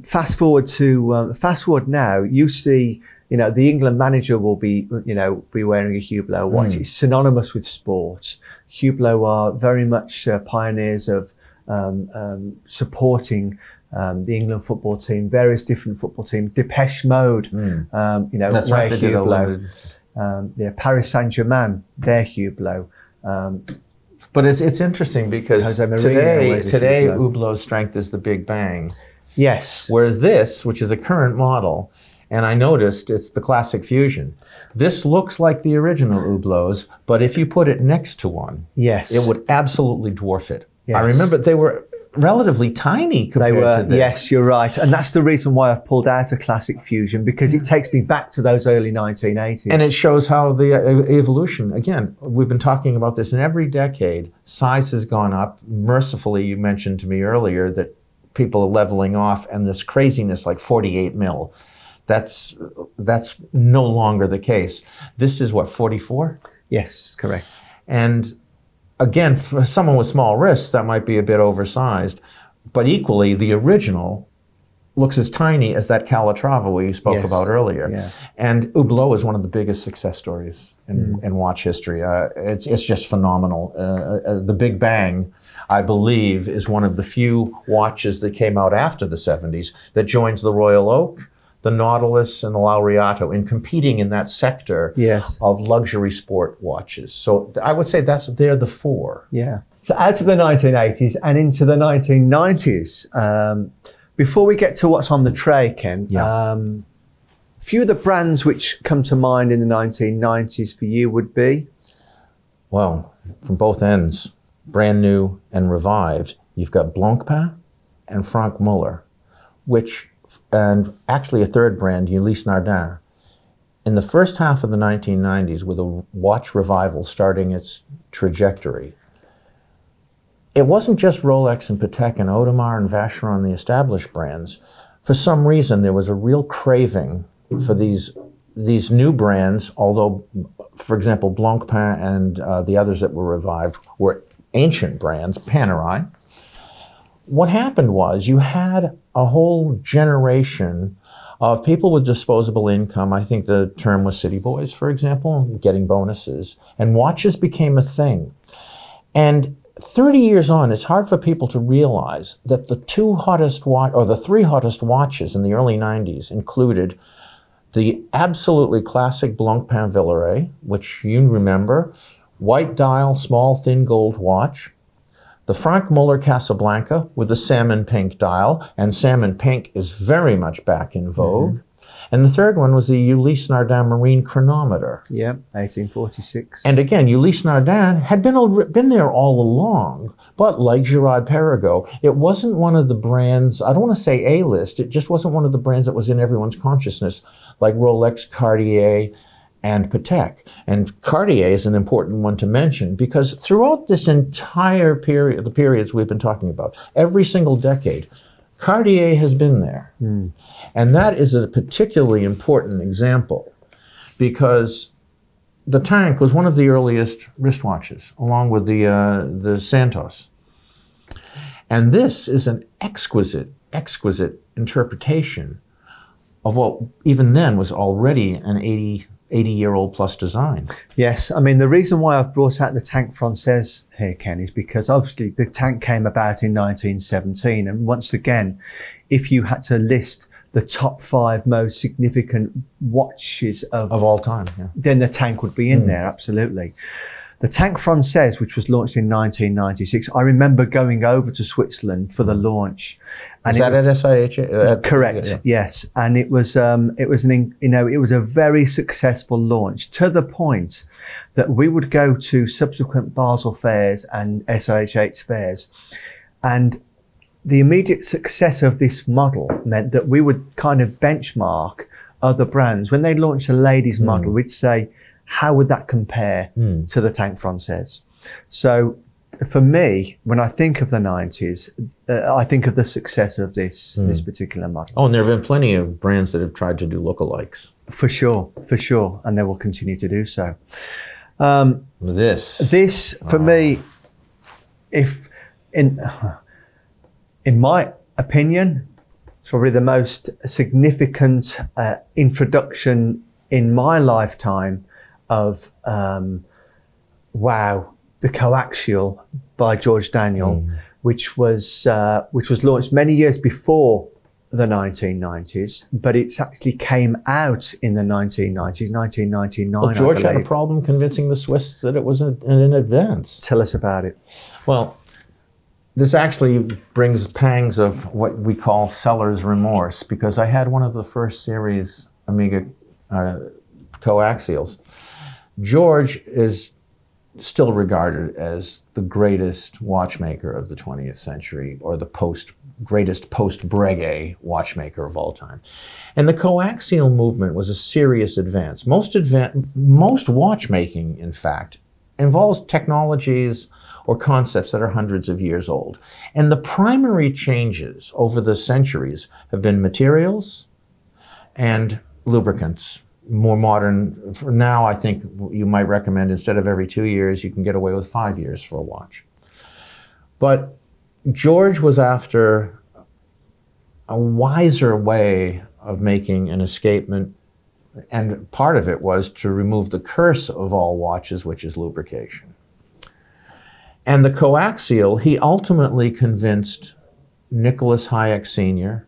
fast forward to um, fast forward now, you see, you know, the England manager will be, you know, be wearing a Hublot watch. It's synonymous with sport. Hublot are very much uh, pioneers of um, um, supporting. Um, the England football team, various different football teams, Depeche Mode, um, you know, That's right. They did a Hublot. Um, yeah, Paris Saint Germain, their Hublot. But it's it's interesting because today today Hublot. Hublot's strength is the Big Bang, yes, whereas this, which is a current model, and I noticed it's the Classic Fusion. This looks like the original Hublots, but if you put it next to one, yes, it would absolutely dwarf it. I remember they were relatively tiny They compared were, to this. yes, you're right. And that's the reason why I've pulled out a classic fusion because it takes me back to those early 1980s. And it shows how the uh, evolution, again, we've been talking about this in every decade, size has gone up. Mercifully, you mentioned to me earlier that people are leveling off and this craziness like 48 mil. That's that's no longer the case. This is what 44, yes, correct. and again, for someone with small wrists, that might be a bit oversized. But equally, the original looks as tiny as that Calatrava we spoke Yes. about earlier. Yeah. And Hublot is one of the biggest success stories in, Mm-hmm. in watch history. Uh, it's, it's just phenomenal. Uh, uh, the Big Bang, I believe, is one of the few watches that came out after the 70s that joins the Royal Oak, the Nautilus, and the Laureato in competing in that sector Yes. of luxury sport watches. So I would say that's they're the four. Yeah. So out of the 1980s and into the 1990s, um, before we get to what's on the tray, Ken, Yeah. um, few of the brands which come to mind in the 1990s for you would be Well, from both ends, brand new and revived, you've got Blancpain and Franck Muller, which, and actually a third brand, Ulysse Nardin. In the first half of the 1990s, with a watch revival starting its trajectory, it wasn't just Rolex and Patek and Audemars and Vacheron, the established brands. For some reason, there was a real craving for these these new brands. Although, for example, Blancpain and uh, the others that were revived were ancient brands, Panerai. What happened was you had a whole generation of people with disposable income. I think the term was city boys, for example, getting bonuses, and watches became a thing. And 30 years on, it's hard for people to realize that the two hottest watch, or the three hottest watches in the early 90s included the absolutely classic Blancpain Villeret, which you remember, white dial, small, thin gold watch. The Franck Muller Casablanca with the salmon pink dial, and salmon pink is very much back in mm-hmm. vogue. And the third one was the Ulysse Nardin Marine Chronometer. Yep, 1846 And again, Ulysse Nardin had been, al- been there all along, but like Girard Perregaux, it wasn't one of the brands, I don't want to say A-list, it just wasn't one of the brands that was in everyone's consciousness, like Rolex, Cartier, and Patek. And Cartier is an important one to mention because throughout this entire period, the periods we've been talking about, every single decade, Cartier has been there. And that is a particularly important example because the tank was one of the earliest wristwatches, along with the uh, the Santos. And this is an exquisite, exquisite interpretation of what even then was already an 80, 80 year old plus design. Yes, I mean the reason why I've brought out the Tank Française here, Ken, is because obviously the tank came about in 1917, and once again, if you had to list the top five most significant watches of, Of all time, yeah. then the tank would be in hmm. there absolutely. The Tank Française, which was launched in 1996, I remember going over to Switzerland for the hmm. launch. Is it that was- at SIH? Uh, at- Correct. yeah. Yes, and it was um, it was an you know it was a very successful launch to the point that we would go to subsequent Basel fairs and SIH fairs, and the immediate success of this model meant that we would kind of benchmark other brands when they launched a ladies model. We'd say, how would that compare to the Tank Française? So. For me, when I think of the 90s, uh, I think of the success of this this particular model. Oh, and there have been plenty of brands that have tried to do lookalikes. For sure, for sure, and they will continue to do so. Um, This. this, for me, if in in my opinion, it's probably the most significant uh, introduction in my lifetime of um, wow, the coaxial by George Daniel, which was uh, which was launched many years before the 1990s, but it's actually came out in the 1990s, 1999. well, George had a problem convincing the Swiss that it was in, in advance. Tell us about it. Well, this actually brings pangs of what we call seller's remorse because I had one of the first series Omega uh, coaxials. George is still regarded as the greatest watchmaker of the 20th century or the post greatest post Breguet watchmaker of all time. And the coaxial movement was a serious advance. Most advan- most watchmaking in fact involves technologies or concepts that are hundreds of years old. And the primary changes over the centuries have been materials and lubricants. More modern, for now, I think you might recommend instead of every two years, you can get away with five years for a watch. But George was after a wiser way of making an escapement. And part of it was to remove the curse of all watches, which is lubrication. And the coaxial, he ultimately convinced Nicolas Hayek Sr.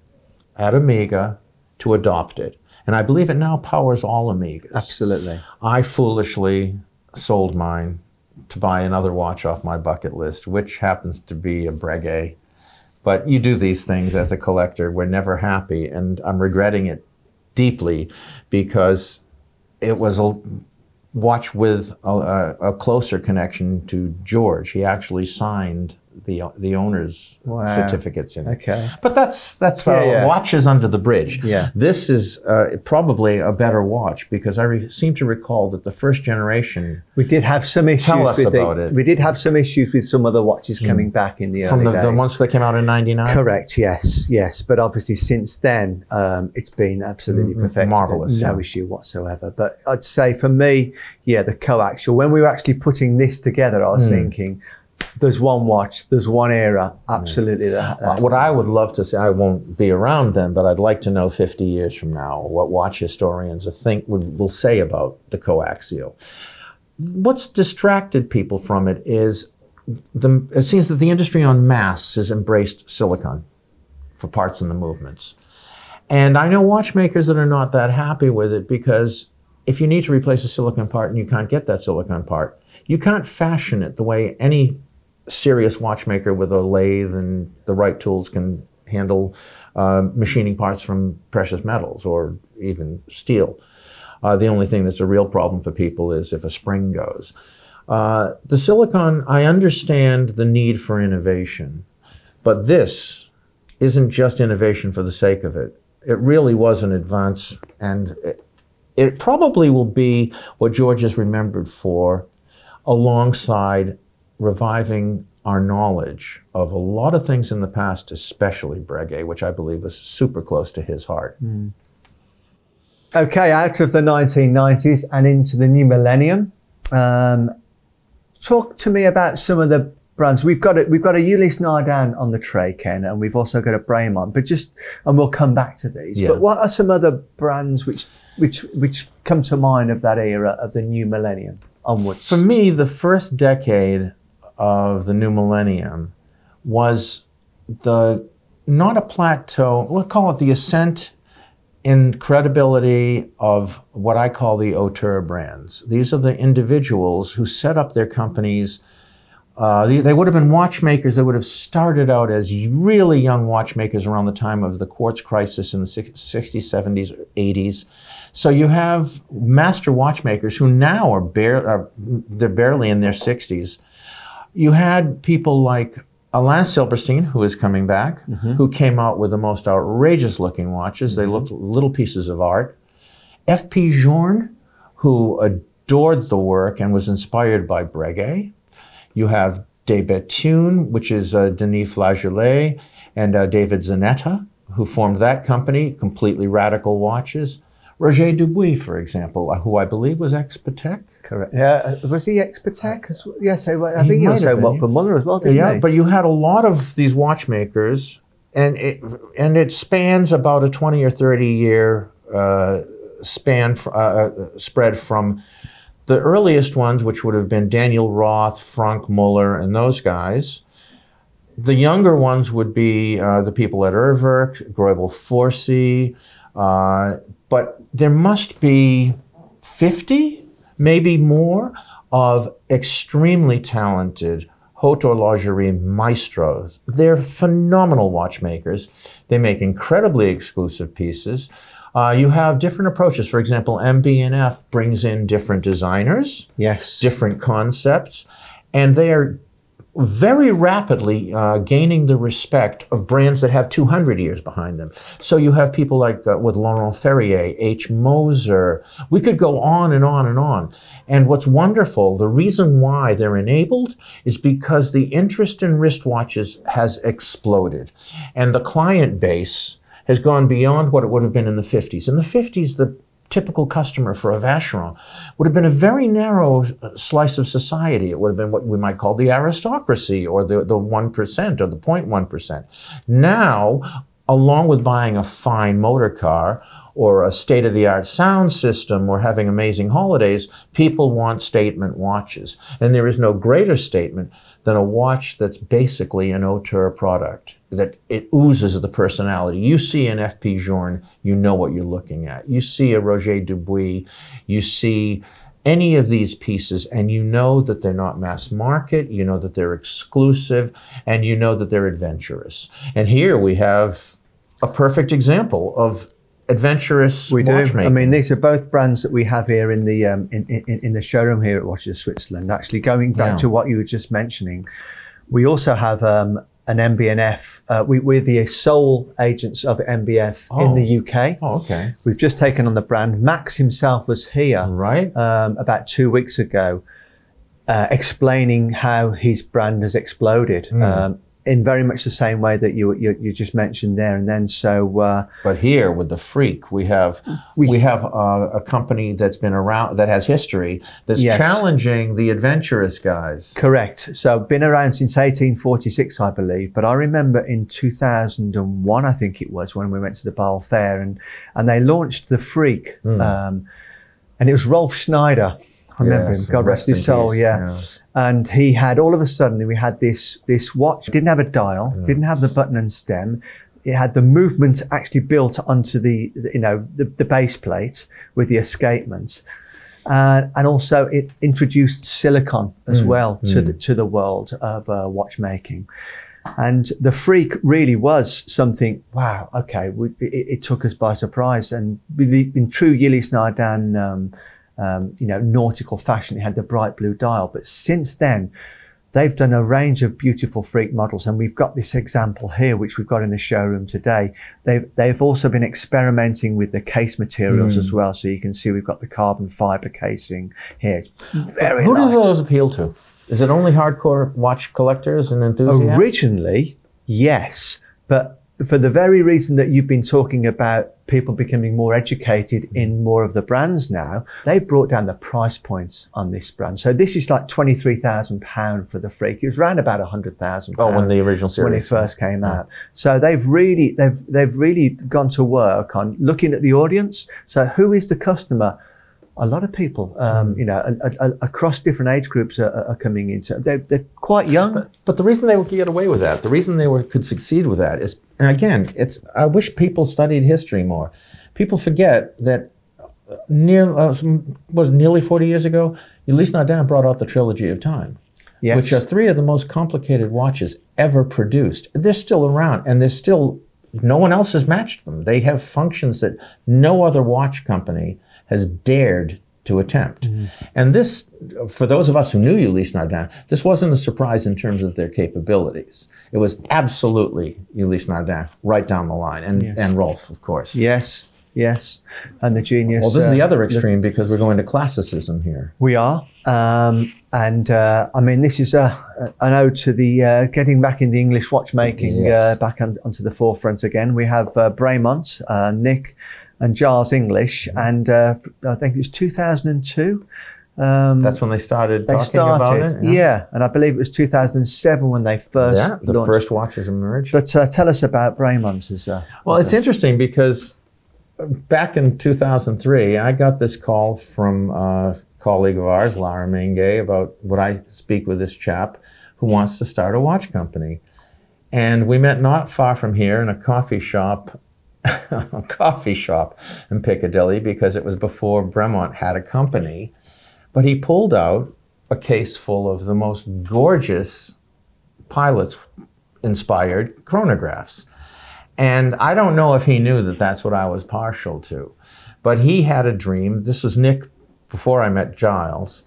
at Omega to adopt it. And I believe it now powers all Omegas. Absolutely. I foolishly sold mine to buy another watch off my bucket list, which happens to be a Breguet. But you do these things as a collector. We're never happy, and I'm regretting it deeply because it was a watch with a, a, closer connection to George. He actually signed the the owner's Wow. certificates in it. Okay. But that's that's Yeah, yeah. watches under the bridge. Yeah. This is uh, probably a better watch because I re- seem to recall that the first generation We did have some issues. Tell us with the- about it. We did have some issues with some other watches coming back in the from early the, the ones that came out in '99. Correct. Yes. Yes. But obviously, since then, um, it's been absolutely Mm, perfect. marvellous, No yeah. issue whatsoever. But I'd say for me, yeah, the coaxial. When we were actually putting this together, I was Mm. thinking, there's one watch, there's one era. Absolutely. That, Uh, what I would love to say, I won't be around then, but I'd like to know 50 years from now what watch historians think would, will say about the coaxial. What's distracted people from it is the, it seems that the industry en masse has embraced silicon for parts in the movements. And I know watchmakers that are not that happy with it because if you need to replace a silicon part and you can't get that silicon part, you can't fashion it the way any serious watchmaker with a lathe and the right tools can handle uh, machining parts from precious metals or even steel. Uh, the only thing that's a real problem for people is if a spring goes. Uh, the silicon, I understand the need for innovation, but this isn't just innovation for the sake of it. It really was an advance, and it, it probably will be what George is remembered for, alongside reviving our knowledge of a lot of things in the past, especially Breguet, which I believe was super close to his heart. Okay, out of the 1990s and into the new millennium. Um, talk to me about some of the brands. We've got a, we've got a Ulysse Nardin on the tray, Ken, and we've also got a Bremont. But just and we'll come back to these. Yeah. But what are some other brands which which which come to mind of that era of the new millennium onwards? For me, the first decade of the new millennium was the not a plateau, let's call it the ascent in credibility of what I call the auteur brands. These are the individuals who set up their companies. Uh, they, they would have been watchmakers that would have started out as really young watchmakers around the time of the quartz crisis in the 60s, 70s, 80s. So you have master watchmakers who now are, bare, are they're barely in their 60s. You had people like Alain Silberstein, who is coming back, who came out with the most outrageous looking watches. They looked little pieces of art. F.P. Journe, who adored the work and was inspired by Breguet. You have De Bethune, which is uh, Denis Flageollet, and uh, David Zanetta, who formed that company, completely radical watches. Roger Dubuis, for example, uh, who I believe was ex-Patek. Correct. Yeah, uh, was he Expatec? as well? Yes, I, I He think he also worked for Muller as well, didn't Yeah, he? but you had a lot of these watchmakers, and it and it spans about a twenty or thirty year uh, span uh, uh, spread from the earliest ones, which would have been Daniel Roth, Franck Muller, and those guys. The younger ones would be uh, the people at Urwerk, Greubel Forsey, uh, but there must be 50, maybe more, of extremely talented haute horlogerie maestros. They're phenomenal watchmakers. They make incredibly exclusive pieces. Uh, you have different approaches. For example, MB&F brings in different designers yes. different concepts, and they are very rapidly uh, gaining the respect of brands that have 200 years behind them. So you have people like uh, with Laurent Ferrier, H. Moser. We could go on and on and on. And what's wonderful, the reason why they're enabled is because the interest in wristwatches has exploded, and the client base has gone beyond what it would have been in the 50s. In the 50s, the typical customer for a Vacheron would have been a very narrow uh, slice of society. It would have been what we might call the aristocracy or the, the 1% or the 0.1%. Now, along with buying a fine motor car or a state of the art sound system or having amazing holidays, people want statement watches. And there is no greater statement than a watch that's basically an auteur product, that it oozes the personality. You see an FP Journe, you know what you're looking at. You see a Roger Dubuis, you see any of these pieces and you know that they're not mass market, you know that they're exclusive, and you know that they're adventurous. And here we have a perfect example of adventurous We do. I mean, these are both brands that we have here in the um, in, in, in the showroom here at Watches Switzerland. Actually, going back Yeah. to what you were just mentioning, we also have um, an MB&F. Uh, we, we're the sole agents of MBF in Oh. the UK. oh, okay. We've just taken on the brand. Max himself was here Right? um, about two weeks ago, uh, explaining how his brand has exploded. Um, in very much the same way that you you, you just mentioned there, and then so uh, But here with the freak, we have we, We- have uh, a company that's been around that has history that's Yes. challenging the adventurous guys. Correct. So been around since 1846, I believe. But I remember in 2001, I think it was, when we went to the Basel Fair, and and they launched the Freak, Hmm. um, and it was Rolf Schnyder. I remember Yes, him. God rest his soul. peace, Yeah. And he had all of a sudden we had this this watch. Didn't have a dial. Didn't have the button and stem. It had the movement actually built onto the, the, you know the, the base plate with the escapement. Uh, and also it introduced silicon as well to the, to the world of uh, watchmaking. And the freak really was something. Wow. Okay, we, it, it took us by surprise. And in true Ulysse Nardin, um, um, you know, nautical fashion, it had the bright blue dial. But since then, they've done a range of beautiful freak models, and we've got this example here, which we've got in the showroom today. They've they've also been experimenting with the case materials as well. So you can see we've got the carbon fiber casing here. Very Who do light. those appeal to? Is it only hardcore watch collectors and enthusiasts? Originally, yes, but for the very reason that you've been talking about people becoming more educated in more of the brands now, they brought down the price points on this brand. So this is like twenty three thousand pound for the freak. It was around about a hundred thousand. Oh, when the original series. when it first came out. So they've really they've they've really gone to work on looking at the audience. So who is the customer? A lot of people, um, you know, a, a, across different age groups are, are coming into. They're, they're quite young. But the reason they would get away with that, the reason they were, could succeed with that is, and again, it's. I wish people studied history more. People forget that near uh, was nearly forty years ago, Ulysse Nardin brought out the trilogy of time, Yes. which are three of the most complicated watches ever produced. They're still around, and they're still. No one else has matched them. They have functions that no other watch company has dared to attempt. And this, for those of us who knew Ulysse Nardin, this wasn't a surprise in terms of their capabilities. It was absolutely Ulysse Nardin right down the line, and, and Rolf, of course. Yes, yes, and the genius. Well, this is the uh, other extreme because we're going to classicism here. We are, um, and uh, I mean, this is a, an ode to the uh, getting back in the English watchmaking Yes. uh, back on, onto the forefront again. We have uh, Bremont, uh, Nick, and Giles English, and uh, I think it was 2002. Um, That's when they started they talking started, about it. yeah. and I believe it was 2007 when they first Yeah, the launched. first watches emerged. But uh, tell us about Bremont. As, uh, Well, it's interesting because back in 2003, I got this call from a colleague of ours, Lara Menge, about would I speak with this chap who wants to start a watch company. And we met not far from here in a coffee shop, <laughs> coffee shop in Piccadilly, because it was before Bremont had a company. But he pulled out a case full of the most gorgeous pilots inspired chronographs. And I don't know if he knew that that's what I was partial to. But he had a dream. This was Nick before I met Giles.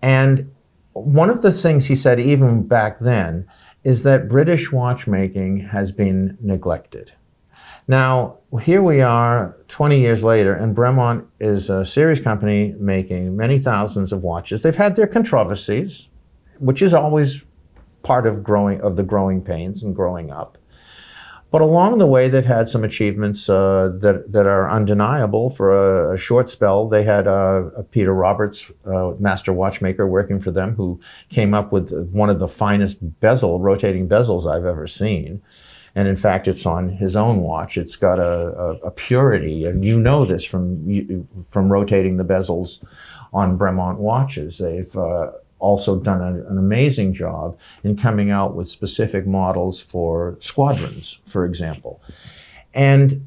And one of the things he said, even back then, is that British watchmaking has been neglected. Now, here we are 20 years later, and Bremont is a serious company making many thousands of watches. They've had their controversies, which is always part of growing of the growing pains and growing up. But along the way, they've had some achievements uh, that that are undeniable. For a, a short spell, they had uh, a Peter Roberts, uh, master watchmaker, working for them, who came up with one of the finest bezel rotating bezels I've ever seen. And in fact, it's on his own watch. It's got a, a, a purity, and you know this from from rotating the bezels on Bremont watches. They've uh, also done a, an amazing job in coming out with specific models for squadrons, for example. And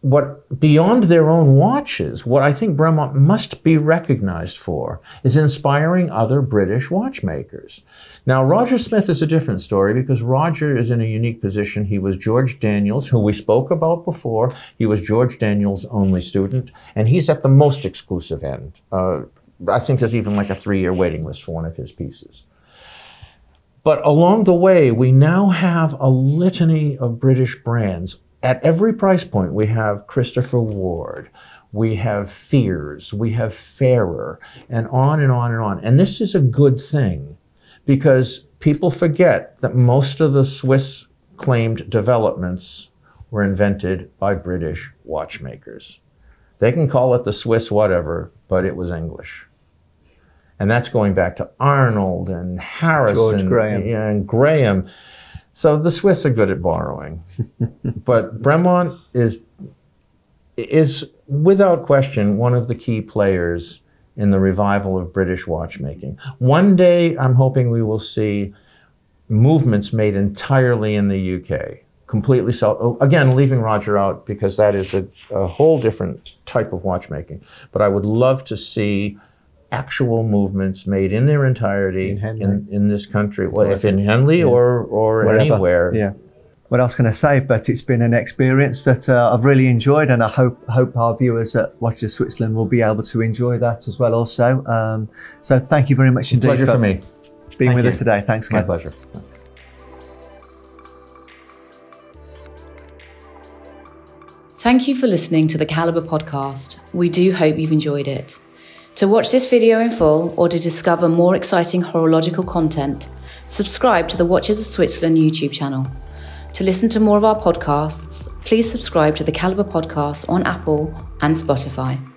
what beyond their own watches, what I think Bremont must be recognized for is inspiring other British watchmakers. Now, Roger Smith is a different story because Roger is in a unique position. He was George Daniels, who we spoke about before. He was George Daniels' only student, and he's at the most exclusive end. Uh, I think there's even like a three year waiting list for one of his pieces. But along the way, we now have a litany of British brands at every price point, we have Christopher Ward, we have Fears, we have Farer, and on and on and on. And this is a good thing because people forget that most of the Swiss claimed developments were invented by British watchmakers. They can call it the Swiss whatever, but it was English. And that's going back to Arnold and Harrison Graham. and Graham. So the Swiss are good at borrowing, <laughs> but Bremont is is without question one of the key players in the revival of British watchmaking. One day, I'm hoping we will see movements made entirely in the UK, completely self. Oh, again, leaving Roger out because that is a, a whole different type of watchmaking. But I would love to see actual movements made in their entirety in, in, in this country, well, if in Henley yeah. or, or anywhere. Yeah. What else can I say? But it's been an experience that uh, I've really enjoyed, and I hope hope our viewers at Watch of Switzerland will be able to enjoy that as well. Also, um, so thank you very much indeed. Pleasure for, for me. Being thank with you. us today. Thanks, My pleasure. Thanks. Thank you for listening to the Calibre podcast. We do hope you've enjoyed it. To watch this video in full or to discover more exciting horological content, subscribe to the Watches of Switzerland YouTube channel. To listen to more of our podcasts, please subscribe to the Calibre podcast on Apple and Spotify.